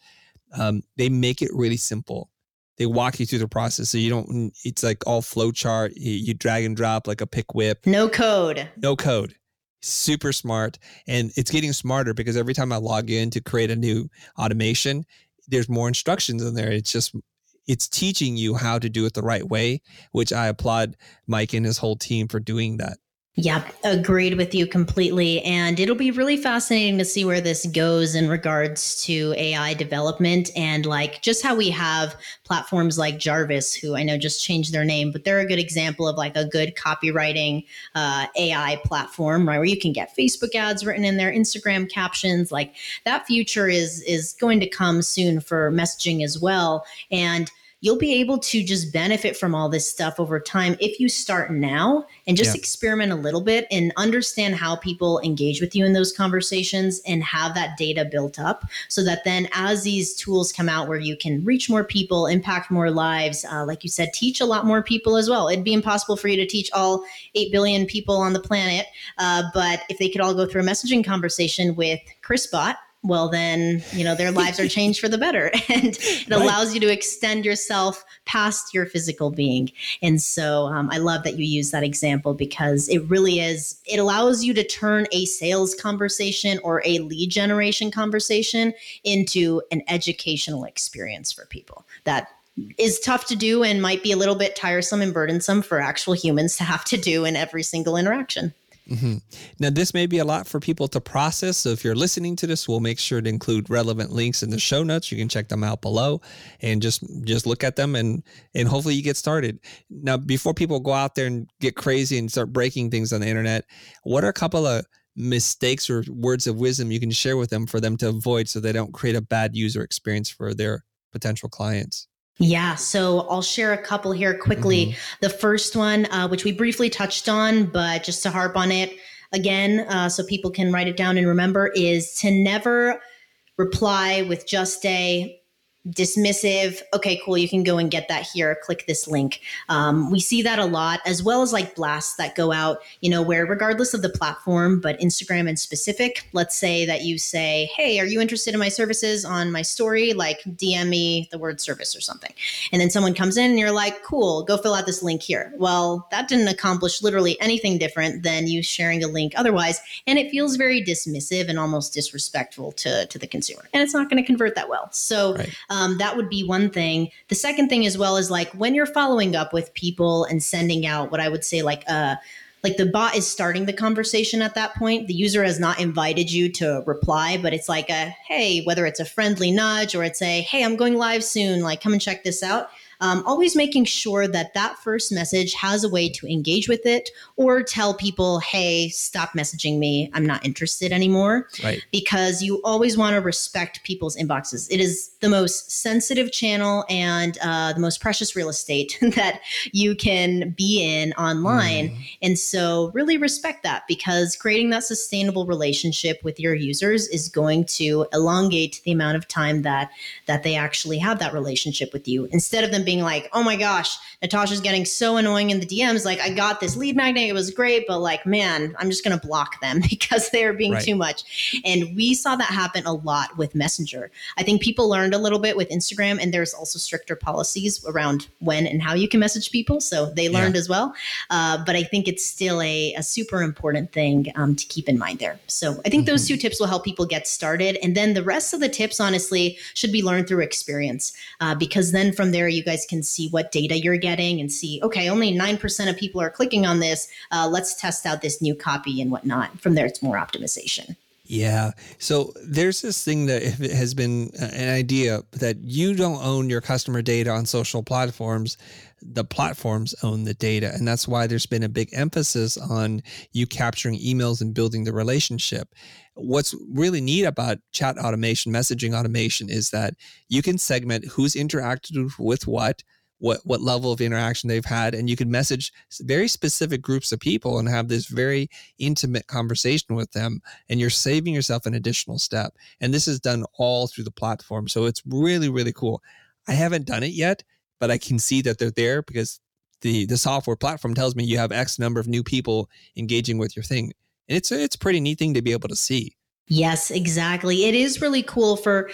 um, they make it really simple. They walk you through the process, so you don't. It's like all flowchart. You, you drag and drop like a pick whip. No code. No code. Super smart, and it's getting smarter because every time I log in to create a new automation, there's more instructions in there. It's just it's teaching you how to do it the right way, which I applaud Mike and his whole team for doing that. Yep, agreed with you completely. And it'll be really fascinating to see where this goes in regards to AI development and like just how we have platforms like Jarvis, who I know just changed their name, but they're a good example of like a good copywriting uh, AI platform, right? Where you can get Facebook ads written in there, Instagram captions. Like that future is is going to come soon for messaging as well. And you'll be able to just benefit from all this stuff over time if you start now and just yeah. experiment a little bit and understand how people engage with you in those conversations and have that data built up so that then as these tools come out where you can reach more people impact more lives uh, like you said teach a lot more people as well it'd be impossible for you to teach all 8 billion people on the planet uh, but if they could all go through a messaging conversation with chrisbot well then you know their lives are changed for the better. And it right. allows you to extend yourself past your physical being. And so um, i love that you use that example because it really is it allows you to turn a sales conversation or a lead generation conversation into an educational experience for people. That is tough to do and might be a little bit tiresome and burdensome for actual humans to have to do in every single interaction Mm-hmm. Now, this may be a lot for people to process. So, if you're listening to this, we'll make sure to include relevant links in the show notes. You can check them out below, and just just look at them, and and hopefully you get started. Now, before people go out there and get crazy and start breaking things on the internet, what are a couple of mistakes or words of wisdom you can share with them for them to avoid so they don't create a bad user experience for their potential clients? Yeah, so I'll share a couple here quickly. Mm-hmm. The first one, uh, which we briefly touched on, but just to harp on it again, uh, so people can write it down and remember, is to never reply with just a dismissive okay cool you can go and get that here click this link. Um, we see that a lot as well as like blasts that go out you know where regardless of the platform but instagram in specific let's say that you say hey are you interested in my services on my story? Like dm me the word service or something. And then someone comes in and you're like cool go fill out this link here. Well that didn't accomplish literally anything different than you sharing a link otherwise and it feels very dismissive and almost disrespectful to to the consumer. And it's not going to convert that well. So right um, that would be one thing. The second thing, as well, is like when you're following up with people and sending out what I would say, like, uh, like the bot is starting the conversation at that point. The user has not invited you to reply, but it's like a hey, whether it's a friendly nudge or it's a hey, I'm going live soon, like come and check this out um, always making sure that that first message has a way to engage with it or tell people, hey, stop messaging me. I'm not interested anymore. Right. Because you always want to respect people's inboxes. It is the most sensitive channel and uh, the most precious real estate that you can be in online. Mm. And so, really respect that because creating that sustainable relationship with your users is going to elongate the amount of time that that they actually have that relationship with you instead of them being like, oh my gosh, Natasha's getting so annoying in the DMs. Like, I got this lead magnet, it was great, but like, man, I'm just going to block them because they're being right. too much. And we saw that happen a lot with Messenger. I think people learned a little bit with Instagram, and there's also stricter policies around when and how you can message people. So they learned yeah. as well. Uh, but I think it's still a, a super important thing um, to keep in mind there. So I think mm-hmm. those two tips will help people get started. And then the rest of the tips, honestly, should be learned through experience uh, because then from there, you guys guys can see what data you're getting and see, okay, only 9% of people are clicking on this. Uh, let's test out this new copy and whatnot. From there, it's more optimization. Yeah. So there's this thing that has been uh, an idea that you don't own your customer data on social platforms. The platforms own the data. And that's why there's been a big emphasis on you capturing emails and building the relationship. What's really neat about chat automation, messaging automation is that you can segment who's interacted with what what what level of interaction they've had and you can message very specific groups of people and have this very intimate conversation with them and you're saving yourself an additional step. And this is done all through the platform so it's really really cool. I haven't done it yet but i can see that they're there because the the software platform tells me you have x number of new people engaging with your thing. And it's a, it's a pretty neat thing to be able to see. Yes, exactly. It is really cool for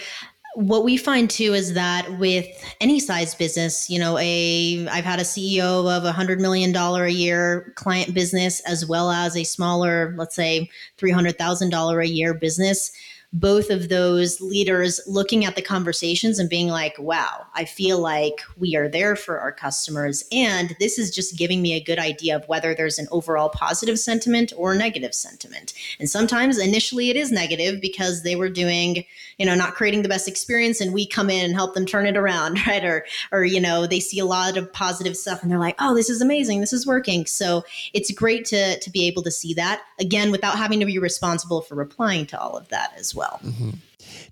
what we find too is that with any size business you know a i've had a ceo of a hundred million dollar a year client business as well as a smaller let's say $300000 a year business both of those leaders looking at the conversations and being like, wow, I feel like we are there for our customers. And this is just giving me a good idea of whether there's an overall positive sentiment or negative sentiment. And sometimes initially it is negative because they were doing, you know, not creating the best experience and we come in and help them turn it around, right? Or, or, you know, they see a lot of positive stuff and they're like, oh, this is amazing. This is working. So it's great to, to be able to see that again without having to be responsible for replying to all of that as well. Mm-hmm.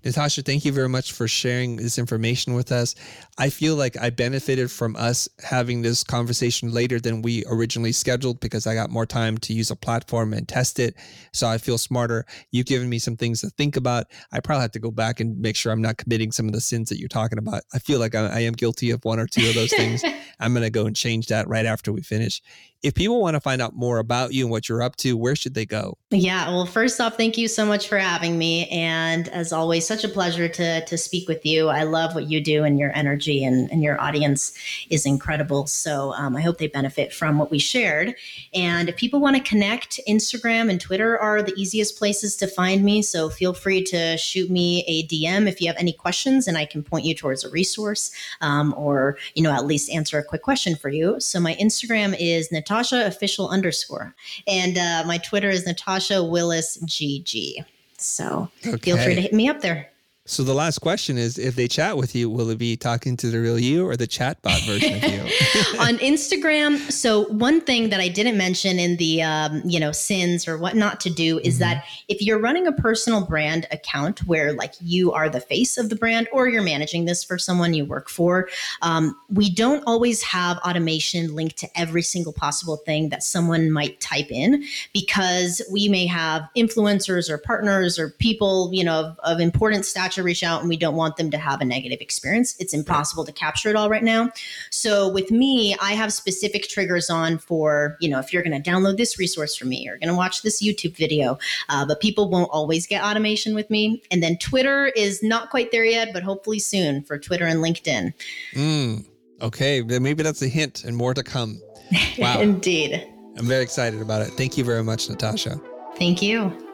Natasha, thank you very much for sharing this information with us. I feel like I benefited from us having this conversation later than we originally scheduled because I got more time to use a platform and test it. So I feel smarter. You've given me some things to think about. I probably have to go back and make sure I'm not committing some of the sins that you're talking about. I feel like I, I am guilty of one or two of those things. I'm going to go and change that right after we finish if people want to find out more about you and what you're up to, where should they go? Yeah, well, first off, thank you so much for having me. And as always, such a pleasure to, to speak with you. I love what you do and your energy and, and your audience is incredible. So um, I hope they benefit from what we shared. And if people want to connect, Instagram and Twitter are the easiest places to find me. So feel free to shoot me a DM if you have any questions and I can point you towards a resource um, or, you know, at least answer a quick question for you. So my Instagram is Natasha Natasha official underscore. And uh, my Twitter is Natasha Willis GG. So okay. feel free to hit me up there. So the last question is if they chat with you, will it be talking to the real you or the chatbot version of you? on Instagram, so one thing that I didn't mention in the um, you know sins or what not to do is mm-hmm. that if you're running a personal brand account where like you are the face of the brand or you're managing this for someone you work for, um, we don't always have automation linked to every single possible thing that someone might type in because we may have influencers or partners or people you know of, of important stature to reach out and we don't want them to have a negative experience. It's impossible to capture it all right now. So with me, I have specific triggers on for, you know, if you're going to download this resource from me, you're going to watch this YouTube video, uh, but people won't always get automation with me. And then Twitter is not quite there yet, but hopefully soon for Twitter and LinkedIn. Mm, okay. Maybe that's a hint and more to come. Wow. Indeed. I'm very excited about it. Thank you very much, Natasha. Thank you.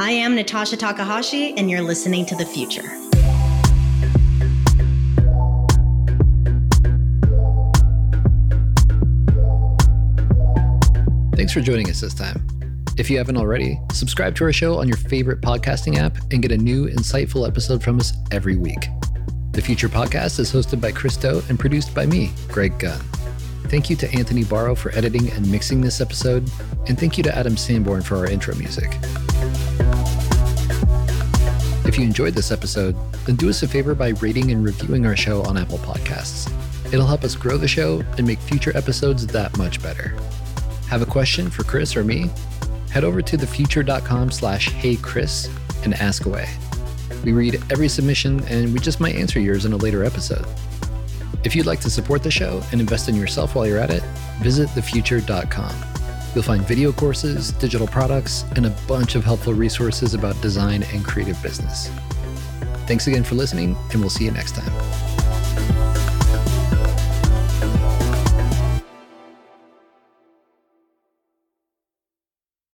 I am Natasha Takahashi, and you're listening to The Futur. Thanks for joining us this time. If you haven't already, subscribe to our show on your favorite podcasting app and get a new, insightful episode from us every week. The Futur Podcast is hosted by Chris Do and produced by me, Greg Gunn. Thank you to Anthony Barrow for editing and mixing this episode, and thank you to Adam Sanborn for our intro music. If you enjoyed this episode, then do us a favor by rating and reviewing our show on Apple Podcasts. It'll help us grow the show and make future episodes that much better. Have a question for Chris or me? Head over to thefutur.com slash heychris and ask away. We read every submission and we just might answer yours in a later episode. If you'd like to support the show and invest in yourself while you're at it, visit thefutur.com. You'll find video courses, digital products, and a bunch of helpful resources about design and creative business. Thanks again for listening, and we'll see you next time.